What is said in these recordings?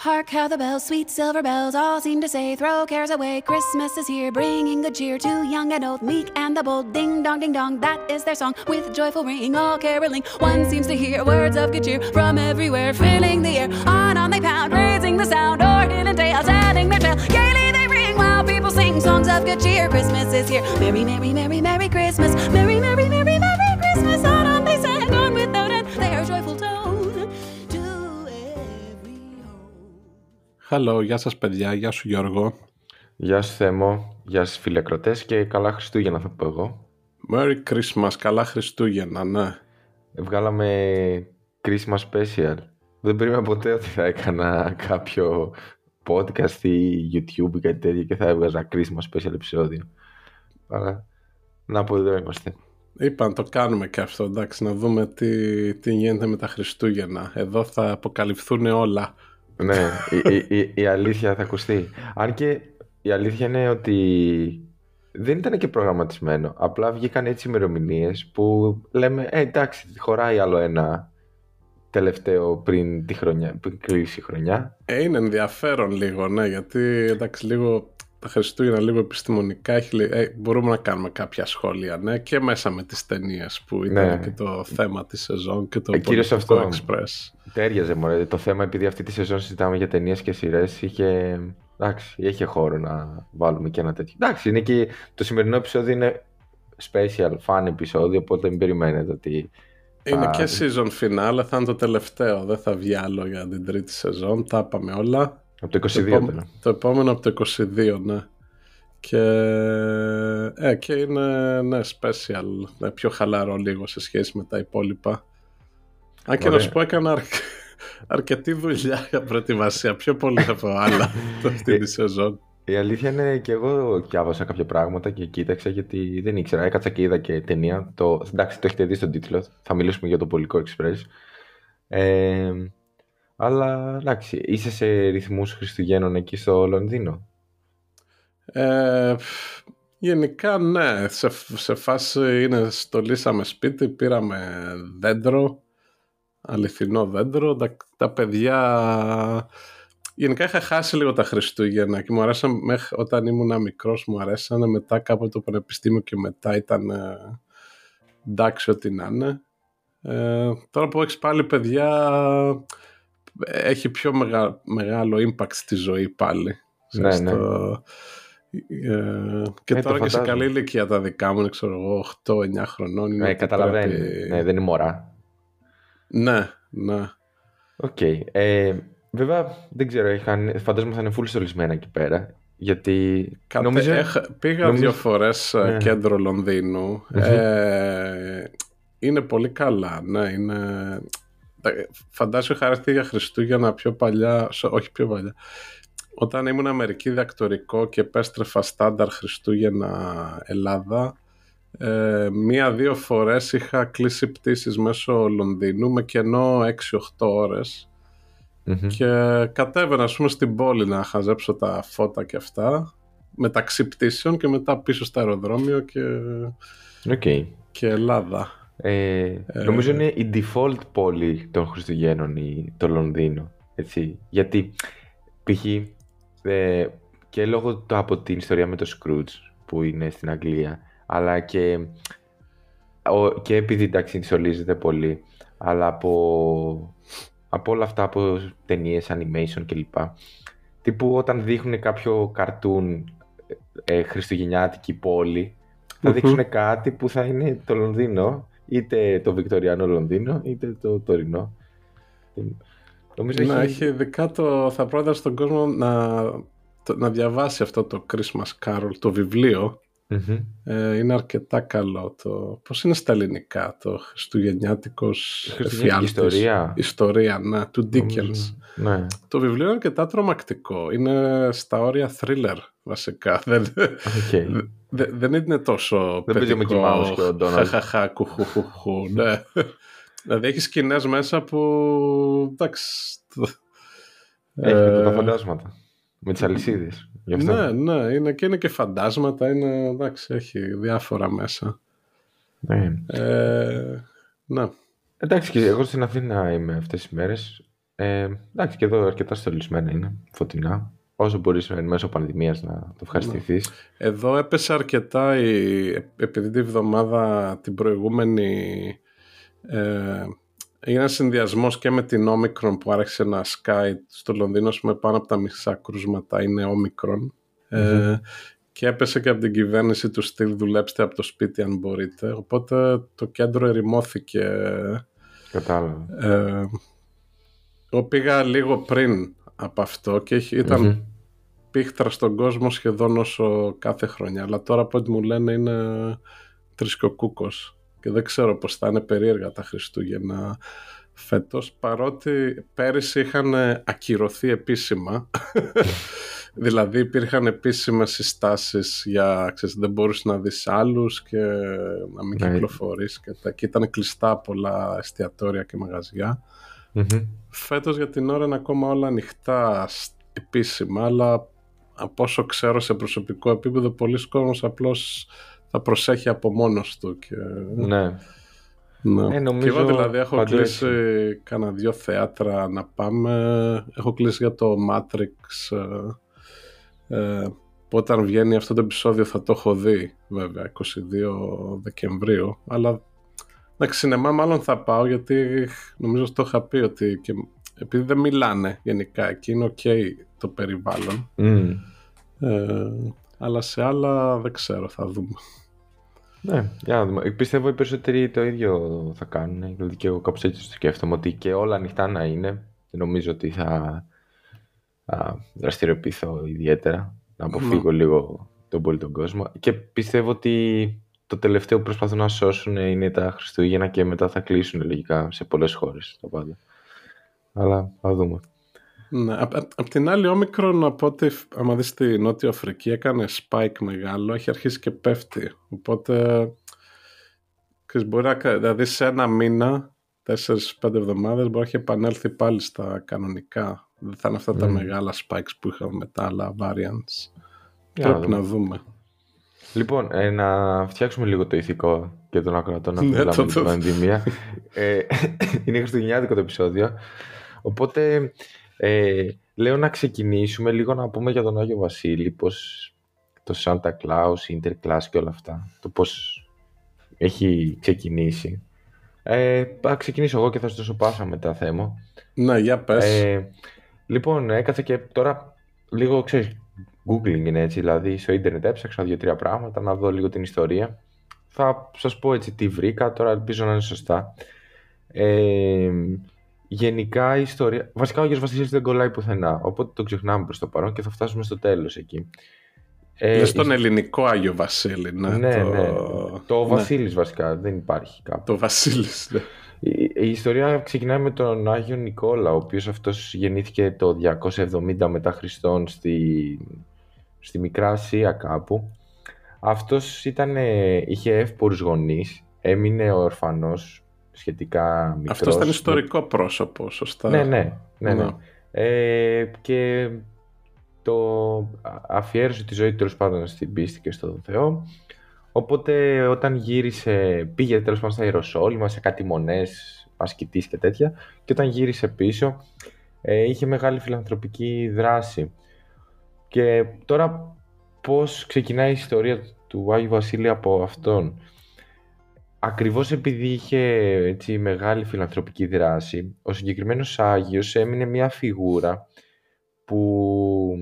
Hark how the bells, sweet silver bells, all seem to say, throw cares away. Christmas is here, bringing good cheer to young and old, meek and the bold. Ding dong, ding dong, that is their song. With joyful ring, all caroling, one seems to hear words of good cheer from everywhere, filling the air. On on they pound, raising the sound, or hill and dale, adding their tale. Gaily they ring while people sing songs of good cheer. Christmas is here, merry, merry, merry, merry Christmas, merry, merry, merry, merry Hello, γεια σας παιδιά, γεια σου Γιώργο. Γεια σου Θέμο, γεια σας φιλεκροτές και καλά Χριστούγεννα θα πω εγώ. Merry Christmas, καλά Χριστούγεννα, ναι. Βγάλαμε Christmas Special. Δεν περίμενα ποτέ ότι θα έκανα κάποιο podcast ή YouTube ή κάτι τέτοιο και θα έβγαζα Christmas Special επεισόδιο. Αλλά να πω εδώ είμαστε. Είπα να το κάνουμε και αυτό, εντάξει, να δούμε τι, τι γίνεται με τα Χριστούγεννα. Εδώ θα αποκαλυφθούν όλα. Ναι, η, η- η- η αλήθεια θα ακουστεί. Αν και η αλήθεια είναι ότι δεν ήταν και προγραμματισμένο. Απλά βγήκαν έτσι ημερομηνίες που λέμε, ε, εντάξει, χωράει άλλο ένα τελευταίο πριν τη χρονιά, πριν κλείσει η χρονιά. Ε, είναι ενδιαφέρον λίγο, ναι, γιατί εντάξει, λίγο τα Χριστούγεννα λίγο επιστημονικά έχει, λι- ε, μπορούμε να κάνουμε κάποια σχόλια, ναι, και μέσα με τις ταινίες που ήταν Ναι. και το θέμα της σεζόν και το Ε, κυρίως πολιτικό αυτό. express. Τέριαζε μωρέ. Το θέμα, επειδή αυτή τη σεζόν συζητάμε για ταινίες και σειρές, είχε. Εντάξει, είχε χώρο να βάλουμε και ένα τέτοιο. Εντάξει, είναι και το σημερινό επεισόδιο είναι special, fun επεισόδιο, οπότε μην περιμένετε ότι. Είναι θα- και season finale, θα είναι το τελευταίο, δεν θα βγει άλλο για την τρίτη σεζόν, τα είπαμε όλα. Από το 22 το, επόμε- τώρα. το επόμενο από το 22, ναι. Και, ε, και είναι ναι, special, ναι, πιο χαλαρό λίγο σε σχέση με τα υπόλοιπα. Αν και να Ωραία. σου πω έκανα αρ... αρκετή δουλειά για προετοιμασία, πιο πολύ από άλλα αυτή τη σεζόν. Η αλήθεια είναι και εγώ διάβασα κάποια πράγματα και κοίταξα γιατί δεν ήξερα. Έκατσα και είδα και ταινία. Το, εντάξει, το έχετε δει στον τίτλο. Θα μιλήσουμε για το Πολικό Express. Ε, αλλά εντάξει, είσαι σε ρυθμούς Χριστουγέννων εκεί στο Λονδίνο; Ε, πφ, γενικά ναι, σε, σε φάση είναι στολίσαμε σπίτι, πήραμε δέντρο, αληθινό δέντρο, τα, τα παιδιά... Γενικά είχα χάσει λίγο τα Χριστούγεννα και μου αρέσαν μέχρι όταν ήμουν μικρός μου αρέσανε μετά κάπου το πανεπιστήμιο και μετά ήταν ε, εντάξει ό,τι να είναι. Ε, τώρα που έχεις πάλι παιδιά έχει πιο μεγα- μεγάλο impact στη ζωή πάλι. Ναι, Στο- ναι. ε, και Ε, το τώρα και σε φαντάζομαι. καλή ηλικία τα δικά μου, είναι, ξέρω εγώ, 8-9 χρονών. είναι Ναι, ότι καταλαβαίνει. πρέπει- Ναι, δεν είναι μωρά. ναι, ναι. Οκ. Ε, βέβαια, δεν ξέρω, είχαν, φαντάζομαι θα είναι full στολισμένα εκεί πέρα. Γιατί Κατε- νομίζω... έχα- πήγα νομίζω- δύο φορές ε, Ναι. κέντρο Λονδίνου. Ε, είναι πολύ καλά, ναι, είναι... τα- Φαντάσου είχα έρθει για Χριστούγεννα πιο παλιά, σ- όχι πιο παλιά. Όταν ήμουν Αμερική διδακτορικό και επέστρεφα στάνταρ Χριστούγεννα Ελλάδα, ε, μία-δύο φορές είχα κλείσει πτήσεις μέσω Λονδίνου με κενό 6-8 ώρες Μμμ. και κατέβαινα ας πούμε στην πόλη να χαζέψω τα φώτα και αυτά μεταξύ πτήσεων και μετά πίσω στο αεροδρόμιο και, Οκ. και Ελλάδα. Ε, νομίζω είναι η default πόλη των Χριστουγέννων η, το Λονδίνο. Έτσι. Γιατί π.χ. ε, και λόγω του από την ιστορία με το Scrooge που είναι στην Αγγλία αλλά και, ο, και επειδή εντάξει στολίζεται πολύ αλλά από, από όλα αυτά από ταινίες, animation κλπ. Τύπου όταν δείχνουν κάποιο καρτούν ε, χριστουγεννιάτικη πόλη θα Μμμ. δείξουν κάτι που θα είναι το Λονδίνο είτε το Βικτοριανό Λονδίνο είτε το τωρινό. Νομίζω Να έχει... έχει ειδικά το, θα πρότεινα στον κόσμο να, το- να διαβάσει αυτό το Christmas Carol, το βιβλίο. Μμμ. Ε, είναι αρκετά καλό. Το, πώς είναι στα ελληνικά το Χριστουγεννιάτικος Χριστουγεννιάτικη εφιάλτης; ιστορία. Ιστορία, ναι, του Dickens. Νομίζω- Ναι. Το βιβλίο είναι αρκετά τρομακτικό. Είναι στα όρια thriller βασικά. Δεν, Οκ. δε- δεν είναι τόσο Δεν παίζει ο παιδικό. Mickey Mouse και ο Donald. Χαχαχα, κουχουχουχου, ναι. δηλαδή έχει σκηνές μέσα που... Εντάξει... Έχει ε, και τα φαντάσματα. Με τις αλυσίδες. Γι' αυτό. Ναι, ναι, είναι και, είναι και φαντάσματα, είναι, εντάξει, έχει διάφορα μέσα. Ναι. Ε, ναι. Εντάξει, και εγώ στην Αθήνα είμαι αυτές τις μέρες. Ε, εντάξει, και εδώ αρκετά στολισμένα είναι, φωτεινά. Όσο μπορείς μέσω πανδημίας να το ευχαριστηθείς. Ναι. Εδώ έπεσε αρκετά, η, επειδή τη βδομάδα την προηγούμενη ε, έγινε συνδυασμός και με την Omicron που άρχισε να σκάει στο Λονδίνο με πάνω από τα μισά κρούσματα είναι Omicron. Ε, και έπεσε και από την κυβέρνηση του στυλ δουλέψτε από το σπίτι αν μπορείτε. Οπότε το κέντρο ερημώθηκε. Κατάλαβα. Ε, εγώ πήγα λίγο πριν από αυτό και ήταν mm πίχτρα στον κόσμο σχεδόν όσο κάθε χρονιά. Αλλά τώρα από ό,τι μου λένε είναι τρισκοκούκος και δεν ξέρω πώς θα είναι περίεργα τα Χριστούγεννα φέτος παρότι πέρυσι είχαν ακυρωθεί επίσημα. Δηλαδή υπήρχαν επίσημες συστάσεις για ξέρεις, δεν μπορούσε να δεις άλλους και να μην ναι. κυκλοφορείς και, τα, και ήταν κλειστά πολλά εστιατόρια και μαγαζιά. Mm φέτος για την ώρα είναι ακόμα όλα ανοιχτά επίσημα αλλά από όσο ξέρω σε προσωπικό επίπεδο πολλοί κόσμος απλώς θα προσέχει από μόνος του. Και... Ναι. ναι. Ε, νομίζω και εγώ δηλαδή έχω κλείσει κάνα δυο θέατρα να πάμε. Έχω κλείσει για το Matrix ε, ε, που όταν βγαίνει αυτό το επεισόδιο θα το έχω δει βέβαια 22 Δεκεμβρίου αλλά Εντάξει, σινεμά μάλλον θα πάω γιατί νομίζω το είχα πει ότι και, επειδή δεν μιλάνε γενικά εκεί είναι ok το περιβάλλον mm. Ε, αλλά σε άλλα δεν ξέρω θα δούμε ναι, για να δούμε. Πιστεύω οι περισσότεροι το ίδιο θα κάνουν. Δηλαδή και εγώ κάπως έτσι το σκέφτομαι ότι και όλα ανοιχτά να είναι. Νομίζω ότι θα, θα δραστηριοποιηθώ ιδιαίτερα. Να αποφύγω ναι. λίγο τον πολύ τον κόσμο. Και πιστεύω ότι το τελευταίο που προσπαθούν να σώσουν είναι τα Χριστούγεννα και μετά θα κλείσουν λογικά σε πολλές χώρες τα πάντα. Αλλά θα δούμε. Ναι, απ, απ, την άλλη όμικρο να πω ότι άμα δεις στη Νότια Αφρική έκανε spike μεγάλο, έχει αρχίσει και πέφτει. Οπότε μπορεί να, δηλαδή σε ένα μήνα, 4-5 εβδομάδες μπορεί να έχει επανέλθει πάλι στα κανονικά. Δεν θα είναι αυτά τα μεγάλα spikes που είχαμε με τα άλλα variants. Πρέπει να δούμε. Λοιπόν, ε, να φτιάξουμε λίγο το ηθικό και τον ακροατό να μιλάμε με την πανδημία. ε, είναι χριστουγεννιάτικο το επεισόδιο. Οπότε ε, λέω να ξεκινήσουμε λίγο να πούμε για τον Άγιο Βασίλη, πώς το Santa Claus, Interclass και όλα αυτά. Το πώς έχει ξεκινήσει. Ε, θα ξεκινήσω εγώ και θα σου δώσω πάσα μετά θέμα. Ναι, για πες. Ε, λοιπόν, έκαθε και τώρα λίγο, ξέρεις, googling είναι έτσι, δηλαδή στο ίντερνετ έψαξα δύο-τρία πράγματα, να δω λίγο την ιστορία. Θα σας πω έτσι τι βρήκα, τώρα ελπίζω να είναι σωστά. Ε, γενικά η ιστορία. Βασικά ο Άγιος Βασίλης δεν κολλάει πουθενά. Οπότε το ξεχνάμε προς το παρόν και θα φτάσουμε στο τέλος εκεί. Ε, στον ελληνικό Άγιο Βασίλη, ναι. Ναι, το... ναι. Το ναι. Βασίλης βασικά δεν υπάρχει κάπου. Το Βασίλης, ναι. Η, η, ιστορία ξεκινάει με τον Άγιο Νικόλα, ο οποίος αυτός γεννήθηκε το 270 μετά Χριστόν στη, στη Μικρά Ασία κάπου. Αυτός ήταν, είχε εύπορους γονείς, έμεινε ορφανός σχετικά μικρός. Αυτός ήταν ιστορικό πρόσωπο, σωστά. Ναι, ναι. ναι, ναι. ναι. Ε, και το αφιέρωσε τη ζωή τέλος πάντων στην πίστη και στον Θεό. Οπότε όταν γύρισε, πήγε τέλος πάντων στα Ιεροσόλυμα, σε κάτι μονές, ασκητής και τέτοια και όταν γύρισε πίσω ε, είχε μεγάλη φιλανθρωπική δράση. Και τώρα πώς ξεκινάει η ιστορία του Άγιου Βασίλη από αυτόν; Ακριβώς επειδή είχε έτσι, μεγάλη φιλανθρωπική δράση, ο συγκεκριμένος Άγιος έμεινε μια φιγούρα που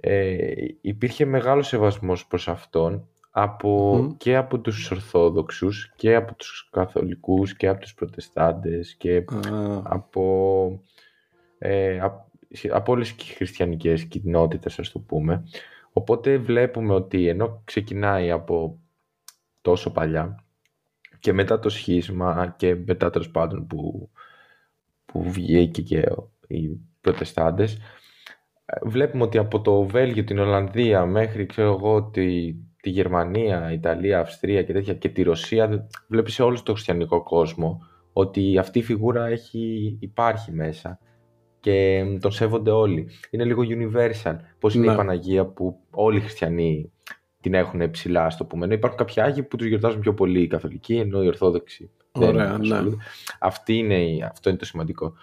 ε, υπήρχε μεγάλος σεβασμός προς αυτόν από, και από τους Ορθόδοξους και από τους Καθολικούς και από τους Προτεστάντες και από, ε, από, από όλες τις χριστιανικές κοινότητες ας το πούμε. Οπότε βλέπουμε ότι ενώ ξεκινάει από τόσο παλιά και μετά το σχίσμα και μετά τέλος πάντων που, που βγήκε και οι προτεστάντες βλέπουμε ότι από το Βέλγιο, την Ολλανδία μέχρι ξέρω εγώ τη, τη Γερμανία, Ιταλία, Αυστρία και τέτοια και τη Ρωσία βλέπεις σε όλο το χριστιανικό κόσμο ότι αυτή η φιγούρα έχει, υπάρχει μέσα και τον σέβονται όλοι. Είναι λίγο universal. Πώς είναι η ναι. Παναγία που όλοι οι χριστιανοί την έχουν ψηλά, στο πούμε. Υπάρχουν κάποιοι Άγιοι που τους γιορτάζουν πιο πολύ οι Καθολικοί, ενώ οι Ορθόδοξοι. Ωραία, ναι. Αυτή είναι, αυτό είναι το σημαντικό.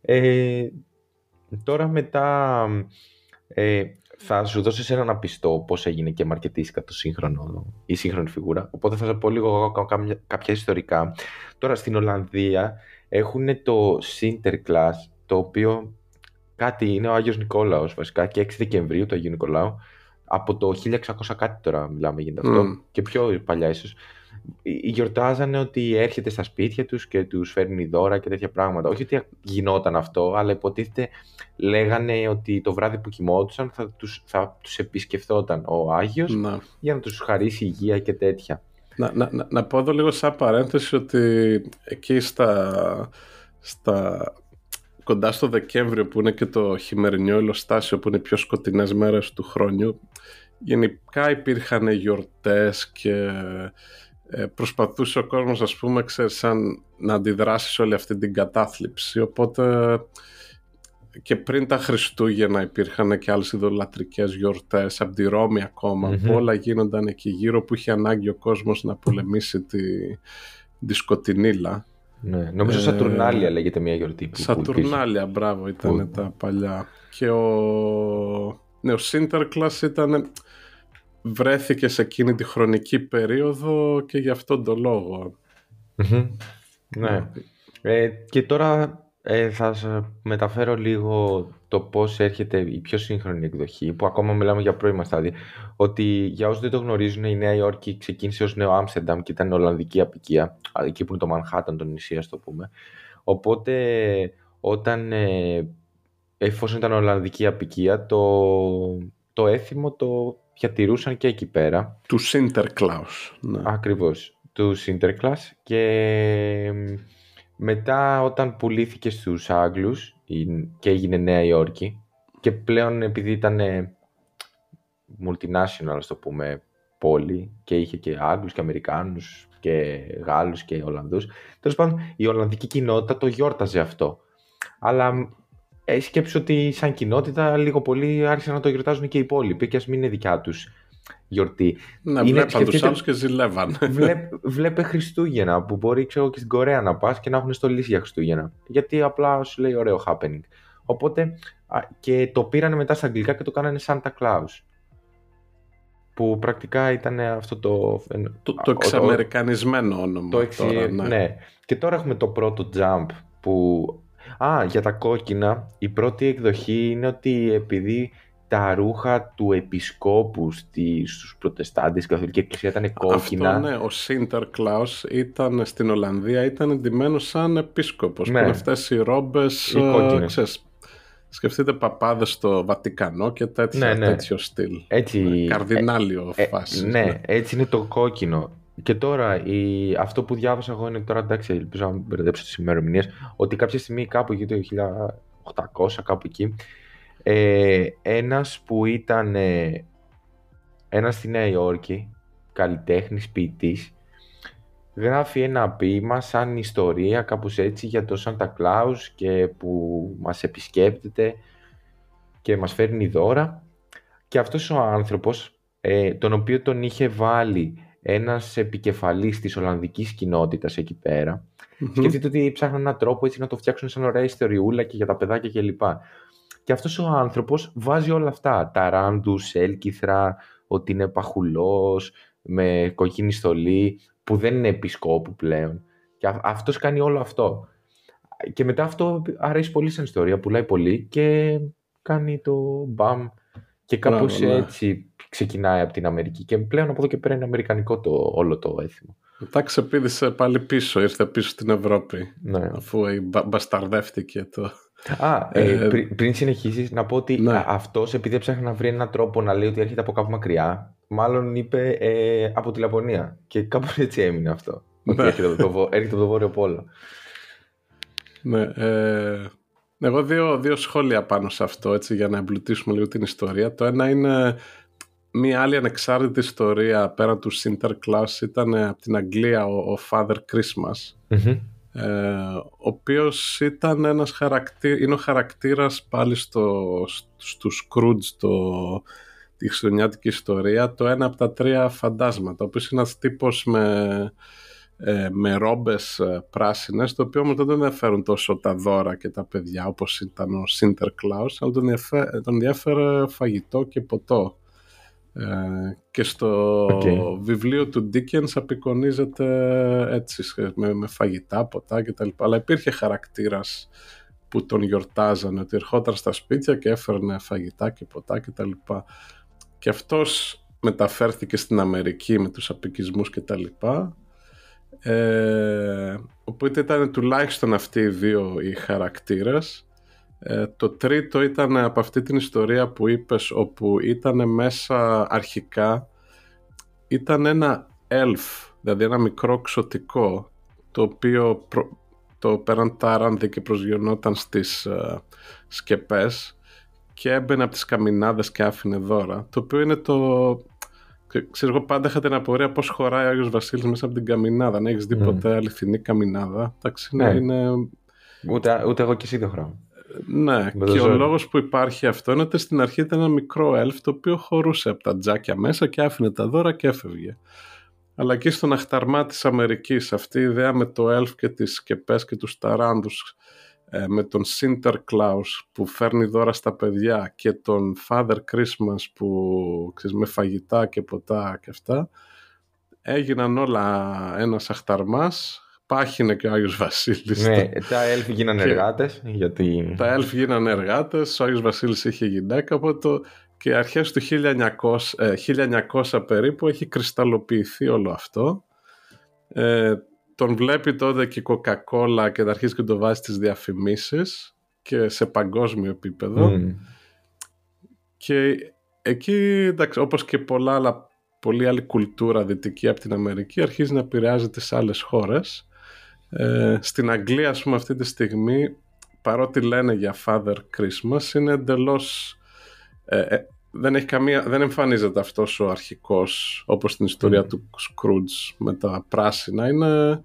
Ε, τώρα μετά ε, θα σου δώσω σε να πιστό πώς έγινε και μαρκετίστηκα το σύγχρονο, η σύγχρονη φιγούρα. Οπότε θα σας πω λίγο κάποια ιστορικά. Τώρα στην Ολλανδία έχουν το Sinterklaas, το οποίο κάτι είναι ο Άγιος Νικόλαος βασικά και 6 Δεκεμβρίου του Αγίου Νικολάου. Από το 1600 κάτι τώρα μιλάμε γίνεται αυτό και πιο παλιά ίσως γιορτάζανε ότι έρχεται στα σπίτια τους και τους φέρνει δώρα και τέτοια πράγματα. Όχι ότι γινόταν αυτό, αλλά υποτίθεται λέγανε ότι το βράδυ που κοιμόντουσαν θα τους, θα τους επισκεφθόταν ο Άγιος να. για να τους χαρίσει υγεία και τέτοια. Να, να, να, να πω εδώ λίγο σαν παρένθεση ότι εκεί στα, στα κοντά στο Δεκέμβριο που είναι και το χειμερινό ηλοστάσιο που είναι οι πιο σκοτεινές μέρες του χρόνιου γενικά υπήρχαν γιορτές και ε, προσπαθούσε ο κόσμος ας πούμε ξέρεις, σαν να αντιδράσει σε όλη αυτή την κατάθλιψη. Οπότε και πριν τα Χριστούγεννα υπήρχαν και άλλες ειδωλατρικές γιορτές από τη Ρώμη ακόμα που όλα γίνονταν εκεί γύρω που είχε ανάγκη ο κόσμος να πολεμήσει τη, τη σκοτεινήλα ναι. Νομίζω ε, Σατουρνάλια λέγεται μια γιορτή που Σατουρνάλια, μπράβο ήταν τα παλιά και ο, ναι, ο Sinterklaas ήταν βρέθηκε σε εκείνη τη χρονική περίοδο και γι' αυτόν τον λογο Ναι. Ε, και τώρα ε, θα σας μεταφέρω λίγο το πώς έρχεται η πιο σύγχρονη εκδοχή, που ακόμα μιλάμε για πρώιμα στάδια, ότι για όσους δεν το γνωρίζουν η Νέα Υόρκη ξεκίνησε ως Νέο Άμστερνταμ και ήταν Ολλανδική απικία, εκεί που είναι το Μανχάταν, το νησί ας το πούμε. Οπότε όταν, ε, εφόσον ήταν Ολλανδική απικία, το, το έθιμο το διατηρούσαν και εκεί πέρα. Του Sinterklaas. Ναι. Ακριβώς, του Sinterklaas και μετά όταν πουλήθηκε στους Άγγλους και έγινε Νέα Υόρκη και πλέον επειδή ήταν multinational, ας το πούμε, πόλη και είχε και Άγγλους και Αμερικάνους και Γάλλους και Ολλανδούς. Τέλος πάντων, η Ολλανδική κοινότητα το γιόρταζε αυτό. Αλλά ε, σκέψου ότι σαν κοινότητα λίγο πολύ άρχισαν να το γιορτάζουν και οι υπόλοιποι και ας μην είναι δικιά τους γιορτή. Να είναι, βλέπαν τους άλλους και ζηλεύαν. Βλέπ, βλέπε Χριστούγεννα που μπορεί ξέρω, και στην Κορέα να πας και να έχουν στολίσει για Χριστούγεννα. Γιατί απλά σου λέει ωραίο happening. Οπότε και το πήρανε μετά στα αγγλικά και το κάνανε Santa Claus. Που πρακτικά ήταν αυτό το... Το, το εξαμερικανισμένο όνομα. Το εξι... τώρα, ναι. ναι. Και τώρα έχουμε το πρώτο jump που Α, για τα κόκκινα, η πρώτη εκδοχή είναι ότι επειδή τα ρούχα του επισκόπου στη, στους προτεστάντες, η Καθολική Εκκλησία ήταν κόκκινα. Αυτό ναι, ο Σίντερ Κλάους ήταν στην Ολλανδία, ήταν εντυμένος σαν επίσκοπος. Ναι. Που αυτές οι ρόμπες, οι ε, ξέρεις, σκεφτείτε παπάδες στο Βατικανό και τέτοια, ναι, ναι. τέτοιο στυλ. Έτσι, ναι, καρδινάλιο ε, ε, ναι, ναι, έτσι είναι το κόκκινο. Και τώρα, η, αυτό που διάβασα εγώ είναι τώρα, εντάξει, ελπίζω να μην μπερδέψω τις ημερομηνίες, ότι κάποια στιγμή κάπου εκεί το 1800, κάπου εκεί, ε, ένας που ήταν ε, ένας στη Νέα Υόρκη, καλλιτέχνης, ποιητής, γράφει ένα ποίημα σαν ιστορία κάπως έτσι για το Σάντα Κλάους και που μας επισκέπτεται και μας φέρνει δώρα και αυτός ο άνθρωπος ε, τον οποίο τον είχε βάλει ένας επικεφαλής της Ολλανδικής κοινότητας εκεί πέρα. Mm-hmm. Σκεφτείτε ότι ψάχναν έναν τρόπο έτσι να το φτιάξουν σαν ωραία ιστοριούλα και για τα παιδάκια κλπ. Και, και αυτός ο άνθρωπος βάζει όλα αυτά. Ταράντους, έλκυθρα, ότι είναι παχουλός, με κοκκίνη στολή, που δεν είναι επισκόπου πλέον. Και αυτός κάνει όλο αυτό. Και μετά αυτό αρέσει πολύ σαν ιστορία, πουλάει πολύ και κάνει το μπαμ και κάπως ναι. έτσι ξεκινάει από την Αμερική και πλέον από εδώ και πέρα είναι αμερικανικό το, όλο το έθιμο. Μετά ξεπίδησε πάλι πίσω, ήρθε πίσω στην Ευρώπη. Ναι. Αφού μπα, μπασταρδεύτηκε το. Α, ε, ε πριν, πριν συνεχίσεις, να πω ότι ναι. αυτός επειδή έψαχνε να βρει έναν τρόπο να λέει ότι έρχεται από κάπου μακριά, μάλλον είπε ε, από τη Λαπωνία. Και κάπως έτσι έμεινε αυτό. Ναι. Ότι έρχεται από το, έρχεται από το Βόρειο Πόλο. Ναι. Ε, εγώ δύο, δύο σχόλια πάνω σε αυτό, έτσι, για να εμπλουτίσουμε λίγο την ιστορία. Το ένα είναι Μία άλλη ανεξάρτητη ιστορία πέραν του Sinterklaas ήταν από την Αγγλία ο, ο Father Christmas ε, ο οποίος ήταν ένας χαρακτή, είναι ο χαρακτήρας πάλι στο, στο Scrooge το, τη χριστουγεννιάτικη ιστορία το ένα από τα τρία φαντάσματα ο οποίος είναι ένας τύπος με ε, με ρόμπες ε, πράσινες, το οποίο όμως δεν τον ενδιαφέρουν τόσο τα δώρα και τα παιδιά όπως ήταν ο Σίντερ Κλάους, αλλά τον, τον ενδιαφέρε φαγητό και ποτό. Ε, και στο βιβλίο του Dickens απεικονίζεται έτσι με, με φαγητά, ποτά κτλ. Αλλά υπήρχε χαρακτήρας που τον γιορτάζανε, ότι ερχόταν στα σπίτια και έφερνε φαγητά και ποτά κτλ. Και, και αυτός μεταφέρθηκε στην Αμερική με τους απικισμούς κτλ. Ε, οπότε ήταν τουλάχιστον αυτοί οι δύο οι χαρακτήρες. Ε, το τρίτο ήταν από αυτή την ιστορία που είπες όπου ήταν μέσα αρχικά ήταν ένα elf, δηλαδή ένα μικρό ξωτικό το οποίο το πέραν τάρανδι και προσγειωνόταν στις uh, σκεπές και έμπαινε από τις καμινάδες και άφηνε δώρα το οποίο είναι το Ξέρω εγώ πάντα είχα την απορία πώς χωράει ο Άγιος Βασίλης μέσα από την καμινάδα. Αν έχεις δει mm. ποτέ αληθινή καμινάδα. Εντάξει, ναι. είναι... Ούτε, ούτε εγώ και εσύ δεν χωράω. Ναι, και ο λόγος που υπάρχει αυτό είναι ότι στην αρχή ήταν ένα μικρό ελφ το οποίο χωρούσε από τα τζάκια μέσα και άφηνε τα δώρα και έφευγε. Αλλά εκεί στον αχταρμά της Αμερικής, αυτή η ιδέα με το ελφ και τις σκεπές και τους ταράνδου ε, με τον Sinterklaas που φέρνει δώρα στα παιδιά και τον Father Christmas που ξέρεις, με φαγητά και ποτά και αυτά έγιναν όλα ένας αχταρμάς πάχινε και ο Άγιος Βασίλης ναι, τα έλφη γίνανε εργάτες γιατί... τα έλφη γίνανε εργάτες ο Άγιος Βασίλης είχε γυναίκα από το και αρχές του 1900, 1900 ε, περίπου έχει κρυσταλλοποιηθεί όλο αυτό ε, τον βλέπει τότε και η Coca-Cola και θα αρχίσει και το βάζει στις διαφημίσεις και σε παγκόσμιο επίπεδο. Και εκεί, εντάξει, όπως και πολλά άλλα, πολλή άλλη κουλτούρα δυτική από την Αμερική, αρχίζει να επηρεάζει τις άλλες χώρες. Ε, στην Αγγλία, ας πούμε, αυτή τη στιγμή, παρότι λένε για Father Christmas, είναι εντελώς... Ε, ε δεν, έχει καμία, δεν εμφανίζεται αυτός ο αρχικός όπως στην ιστορία του Scrooge με τα πράσινα. Είναι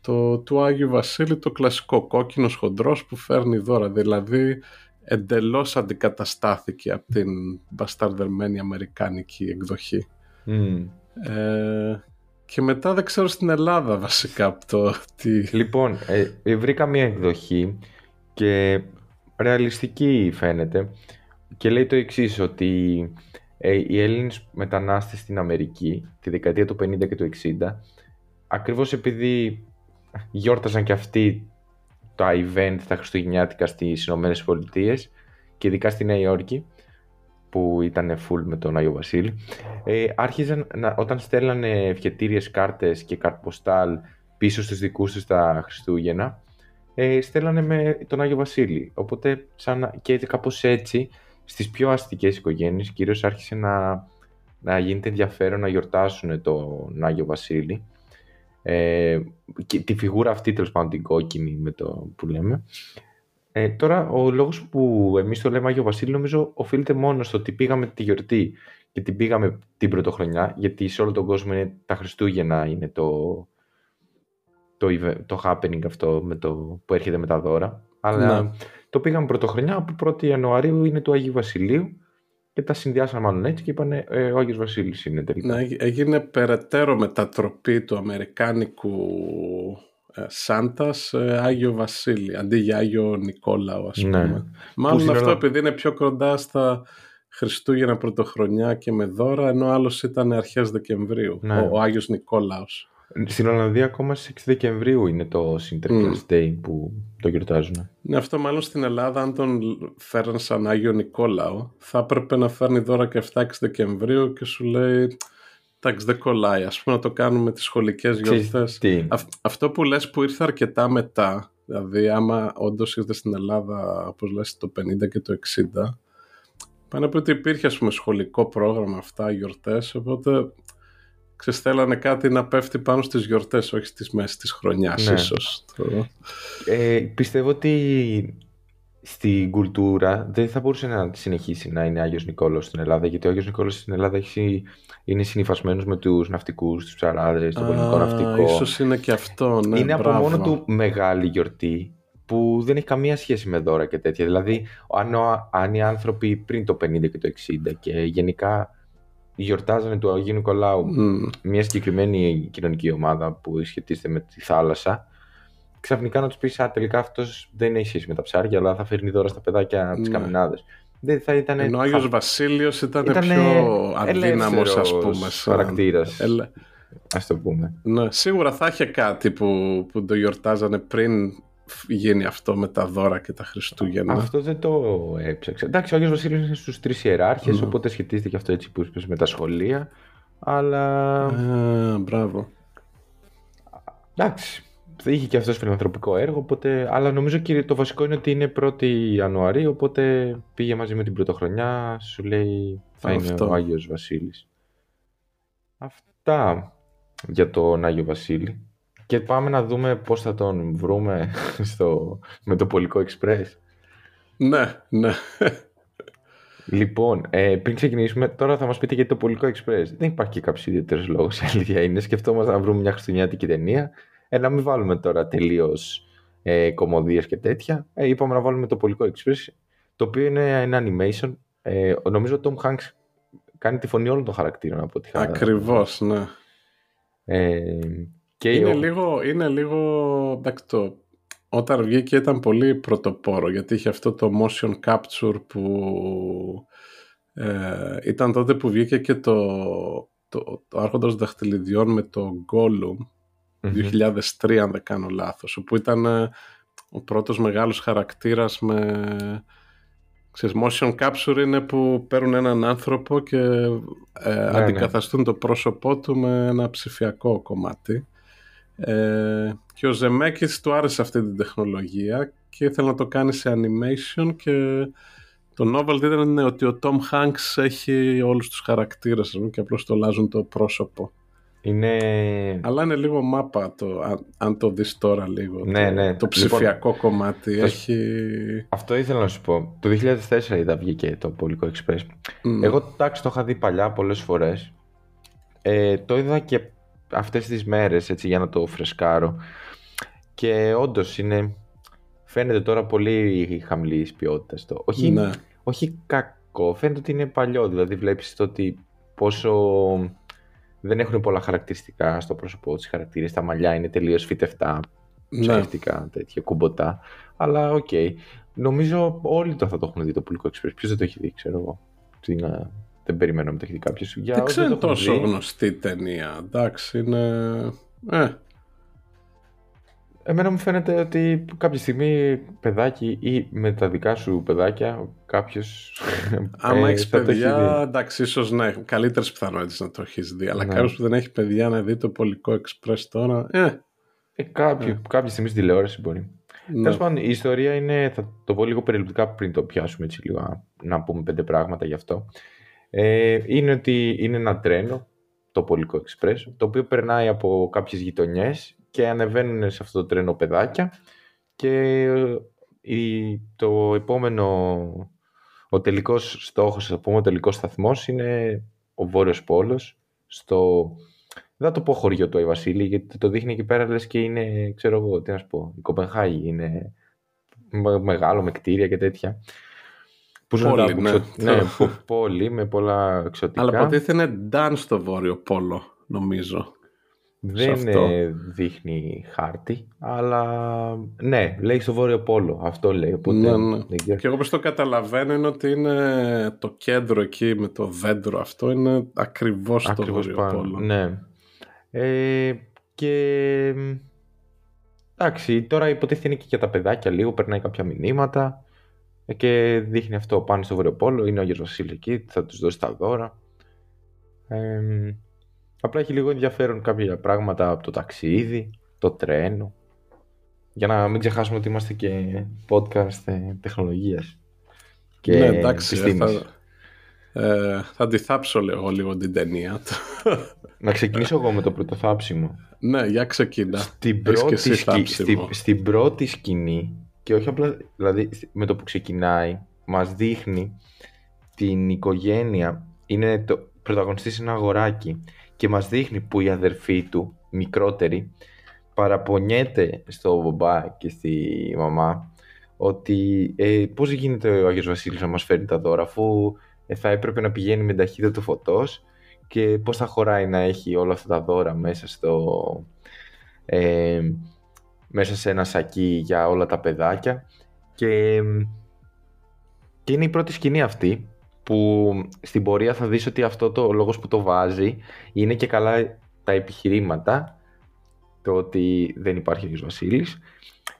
το του Άγιου Βασίλη το κλασικό κόκκινος χοντρός που φέρνει δώρα. Δηλαδή εντελώς αντικαταστάθηκε από την μπασταρδερμένη αμερικάνικη εκδοχή. Ε, και μετά δεν ξέρω στην Ελλάδα βασικά από το τι... Λοιπόν, ε, βρήκα μια εκδοχή και ρεαλιστική φαίνεται και λέει το εξής ότι ε, οι Έλληνες μετανάστες στην Αμερική τη δεκαετία του 50 και του 60 ακριβώς επειδή γιόρταζαν και αυτοί τα event τα Χριστουγεννιάτικα στις Ηνωμένες Πολιτείες και ειδικά στη Νέα Υόρκη που ήταν full με τον Άγιο Βασίλη. Ε, άρχιζαν να, όταν στέλνανε ευχετήριες κάρτες και καρτποστάλ πίσω στους δικούς τους τα Χριστούγεννα ε, στέλνανε με τον Άγιο Βασίλη. Οπότε σαν, και κάπως έτσι στις πιο αστικές οικογένειες κυρίως άρχισε να, να γίνεται ενδιαφέρον να γιορτάσουν τον Άγιο Βασίλη. Ε, και τη φιγούρα αυτή τέλος πάντων την κόκκινη με το που λέμε ε, τώρα ο λόγος που εμείς το λέμε Άγιο Βασίλη νομίζω οφείλεται μόνο στο ότι πήγαμε τη γιορτή και την πήγαμε την πρωτοχρονιά γιατί σε όλο τον κόσμο είναι, τα Χριστούγεννα είναι το, το, το happening αυτό με το, που έρχεται με τα δώρα αλλά ναι. Το πήγαμε πρωτοχρονιά, από 1η Ιανουαρίου είναι του Αγίου Βασιλείου και τα συνδυάσαμε μάλλον έτσι και είπανε ε, ο Άγιος Βασίλης είναι τελικά. Ναι, έγινε περαιτέρω μετατροπή του Αμερικάνικου ε, Σάντας σε Άγιο Βασίλη, αντί για Άγιο Νικόλαο ας ναι. πούμε. Μάλλον αυτό επειδή είναι πιο κοντά στα Χριστούγεννα Πρωτοχρονιά και με δώρα, ενώ άλλος ήταν αρχές Δεκεμβρίου, ναι. ο, ο Άγιος Νικόλαος. Στην Ολλανδία ακόμα στις 6 Δεκεμβρίου είναι το Sinterklaas Day που το γιορτάζουν. Ναι, αυτό μάλλον στην Ελλάδα αν τον φέρνει σαν Άγιο Νικόλαο θα έπρεπε να φέρνει δώρα και 7-6 Δεκεμβρίου και σου λέει εντάξει δεν κολλάει ας πούμε να το κάνουμε τις σχολικές γιορτές. αυτό που λες που ήρθε αρκετά μετά δηλαδή άμα όντως ήρθε στην Ελλάδα όπως λες το 50 και το 60 πάνω από ότι υπήρχε ας πούμε σχολικό πρόγραμμα αυτά γιορτές οπότε ξεστέλανε κάτι να πέφτει πάνω στις γιορτές, όχι στις μέσεις της χρονιάς ναι. ίσως. Ε, πιστεύω ότι στην κουλτούρα δεν θα μπορούσε να συνεχίσει να είναι Άγιος Νικόλαος στην Ελλάδα, γιατί ο Άγιος Νικόλαος στην Ελλάδα έχει, είναι συνειφασμένος με τους ναυτικούς, τους ψαράδες, το πολιτικό ναυτικό. Ίσως είναι και αυτό, ναι, Είναι από μόνο του μεγάλη γιορτή, που δεν έχει καμία σχέση με δώρα και τέτοια. Δηλαδή, αν, αν οι άνθρωποι πριν το 50 και το 60 και γενικά γιορτάζανε του Αγίου Νικολάου Μμ. μια συγκεκριμένη κοινωνική ομάδα που σχετίζεται με τη θάλασσα, ξαφνικά να τους πεις: Α, τελικά αυτός δεν έχει σχέση με τα ψάρια, αλλά θα φέρνει δώρα στα παιδάκια από τις Ναι. καμινάδες. Δεν θα ήταν. Ενώ ο Άγιος Βασίλειος ήταν Ήτανε πιο αδύναμος, ας ελεύθερος πούμε. σαν- χαρακτήρας. Ελε- Α το πούμε. Ναι, σίγουρα θα είχε κάτι που, που το γιορτάζανε πριν φ- γίνει αυτό με τα δώρα και τα Χριστούγεννα. Αυτό δεν το έψαξα. Εντάξει, ο Άγιος Βασίλειος είναι στους τρεις ιεράρχες, Ναι. οπότε σχετίζεται και αυτό έτσι που είπες με τα σχολεία. Αλλά Α, μπράβο. εντάξει, είχε και αυτός φιλανθρωπικό έργο, οπότε... αλλά νομίζω και το βασικό είναι ότι είναι 1η Ιανουαρίου, οπότε πήγε μαζί με την πρωτοχρονιά, σου λέει θα είναι Αυτό. ο Άγιος Βασίλης. Αυτά για τον Άγιο Βασίλη. Και πάμε να δούμε πώς θα τον βρούμε στο... με το Πολικό Express. Ναι, ναι. Λοιπόν, ε, πριν ξεκινήσουμε, τώρα θα μας πείτε γιατί το Πολικό Express. Δεν υπάρχει και κάποιος ιδιαίτερος λόγος, η αλήθεια είναι. Σκεφτόμαστε να βρούμε μια χριστουγεννιάτικη ταινία. Ε, να μην βάλουμε τώρα τελείως ε, κομμωδίες και τέτοια. Ε, είπαμε να βάλουμε το Πολικό Express, το οποίο είναι ένα animation. Ε, νομίζω ο Tom Hanks κάνει τη φωνή όλων των χαρακτήρων από ό,τι είχα- Ακριβώς, ναι. Ε, και Είναι ο- λίγο, είναι λίγο, εντάξει, το, όταν βγήκε ήταν πολύ πρωτοπόρο γιατί είχε αυτό το motion capture που ε, ήταν τότε που βγήκε και το, το, το Άρχοντας Δαχτυλιδιών με το Gollum Μμμ. 2003 αν δεν κάνω λάθος όπου ήταν ε, ο πρώτος μεγάλος χαρακτήρας με ξέρεις, motion capture είναι που παίρνουν έναν άνθρωπο και ε, ναι. αντικαθαστούν το πρόσωπό του με ένα ψηφιακό κομμάτι ε, και ο Ζεμέκης του άρεσε αυτή την τεχνολογία και ήθελε να το κάνει σε animation και το novel ήταν ότι ο Tom Hanks έχει όλους τους χαρακτήρες ας πούμε, και απλώς το αλλάζουν το πρόσωπο. Είναι. Αλλά είναι λίγο μάπα το, αν, αν το δεις τώρα λίγο. Ναι, το, ναι. Το Λοιπόν, ψηφιακό κομμάτι το- έχει... Αυτό ήθελα να σου πω. Το 2004 είδα βγήκε το Πολικό Express. Μμ. Εγώ εντάξει το είχα δει παλιά πολλές φορές. Ε, το είδα και αυτές τις μέρες έτσι για να το φρεσκάρω. Και όντως είναι... Φαίνεται τώρα πολύ χαμηλής ποιότητας το. Όχι, Ναι. όχι κακό, φαίνεται ότι είναι παλιό. Δηλαδή βλέπεις το ότι πόσο δεν έχουν πολλά χαρακτηριστικά στο πρόσωπό τους, οι χαρακτήρες, τα μαλλιά είναι τελείως φυτευτά, ναι. ψεύτικα, τέτοια ρομποτικά. Αλλά οκ. Νομίζω όλοι το θα το έχουν δει το Πολικό Express. Ποιος δεν το έχει δει, ξέρω εγώ. Τι να- Δεν περιμένω να το έχει δει κάποιο. Δεν ξέρω είναι τόσο γνωστή ταινία. Εντάξει, είναι... Ε, Εμένα μου φαίνεται ότι κάποια στιγμή παιδάκι ή με τα δικά σου παιδάκια κάποιος. άμα έχεις παιδιά, εντάξει, ίσως ναι, καλύτερες πιθανότητες να το έχεις δει. Αλλά Ναι. κάποιος που δεν έχει παιδιά να δει το Πολικό Express τώρα, ε, Ε, κάποιο, κάποια στιγμή στην τηλεόραση μπορεί. ναι. Τέλος πάντων, η ιστορία είναι. Θα το πω λίγο περιληπτικά πριν το πιάσουμε έτσι λίγο. να- Να πούμε πέντε πράγματα γι' αυτό. Ε, είναι ότι είναι ένα τρένο, το Πολικό Express, το οποίο περνάει από κάποιες γειτονιές και ανεβαίνουν σε αυτό το τρένο παιδάκια και ε, η, το επόμενο, ο τελικός στόχος, ας πούμε, ο τελικός σταθμός είναι ο Βόρειος Πόλος, στο, δεν θα το πω χωριό του Άι Βασίλη, γιατί το δείχνει εκεί πέρα λες και είναι, ξέρω εγώ, τι να σου πω, η Κοπενχάγη είναι με- μεγάλο με κτίρια και τέτοια. Που ζουν Πόλη, κάπου ναι. εξω- ναι, πο- πόλη με πολλά εξωτικά. Αλλά υποτίθεται είναι Νταν στο Βόρειο Πόλο, νομίζω. Δεν αυτό. ε, δείχνει χάρτη, αλλά ναι, λέει στο Βόρειο Πόλο. Αυτό λέει. Οπότε, Ναι, ναι. δεν ξέρω. Και εγώ όπως το καταλαβαίνω είναι ότι είναι το κέντρο εκεί με το δέντρο αυτό είναι ακριβώς στο Ακριβώς Βόρειο πάνω. Πόλο. Ναι. Ε, και εντάξει, τώρα υποτίθεται είναι και για τα παιδάκια λίγο, περνάει κάποια μηνύματα ε, και δείχνει αυτό πάνω στο Βορειοπόλο. Είναι ο Άγιος Βασίλης εκεί, θα τους δώσει τα δώρα. Ε, απλά έχει λίγο ενδιαφέρον κάποια πράγματα από το ταξίδι, το τρένο. Για να μην ξεχάσουμε ότι είμαστε και podcast ε, τεχνολογίας και ναι, εντάξει, επιστήμης. θα, ε, θα αντιθάψω λίγο, λίγο την ταινία. Να ξεκινήσω εγώ με το πρωτοθάψιμο. ναι, για ξεκινά. Στην Έχεις και πρώτη, εσύ σκη- θάψιμο. στη- στην πρώτη σκηνή και όχι απλά, δηλαδή με το που ξεκινάει μας δείχνει την οικογένεια είναι το πρωταγωνιστής είναι ένα αγοράκι και μας δείχνει που η αδερφή του μικρότερη παραπονιέται στο μπαμπά και στη μαμά ότι ε, πώς γίνεται ο Άγιος Βασίλης να μας φέρνει τα δώρα αφού ε, θα έπρεπε να πηγαίνει με ταχύτητα του φωτός και πώς θα χωράει να έχει όλα αυτά τα δώρα μέσα στο... Ε, μέσα σε ένα σακί για όλα τα παιδάκια. Και, και είναι η πρώτη σκηνή αυτή που στην πορεία θα δεις ότι αυτό το ο λόγος που το βάζει είναι και καλά τα επιχειρήματα το ότι δεν υπάρχει ο Βασίλης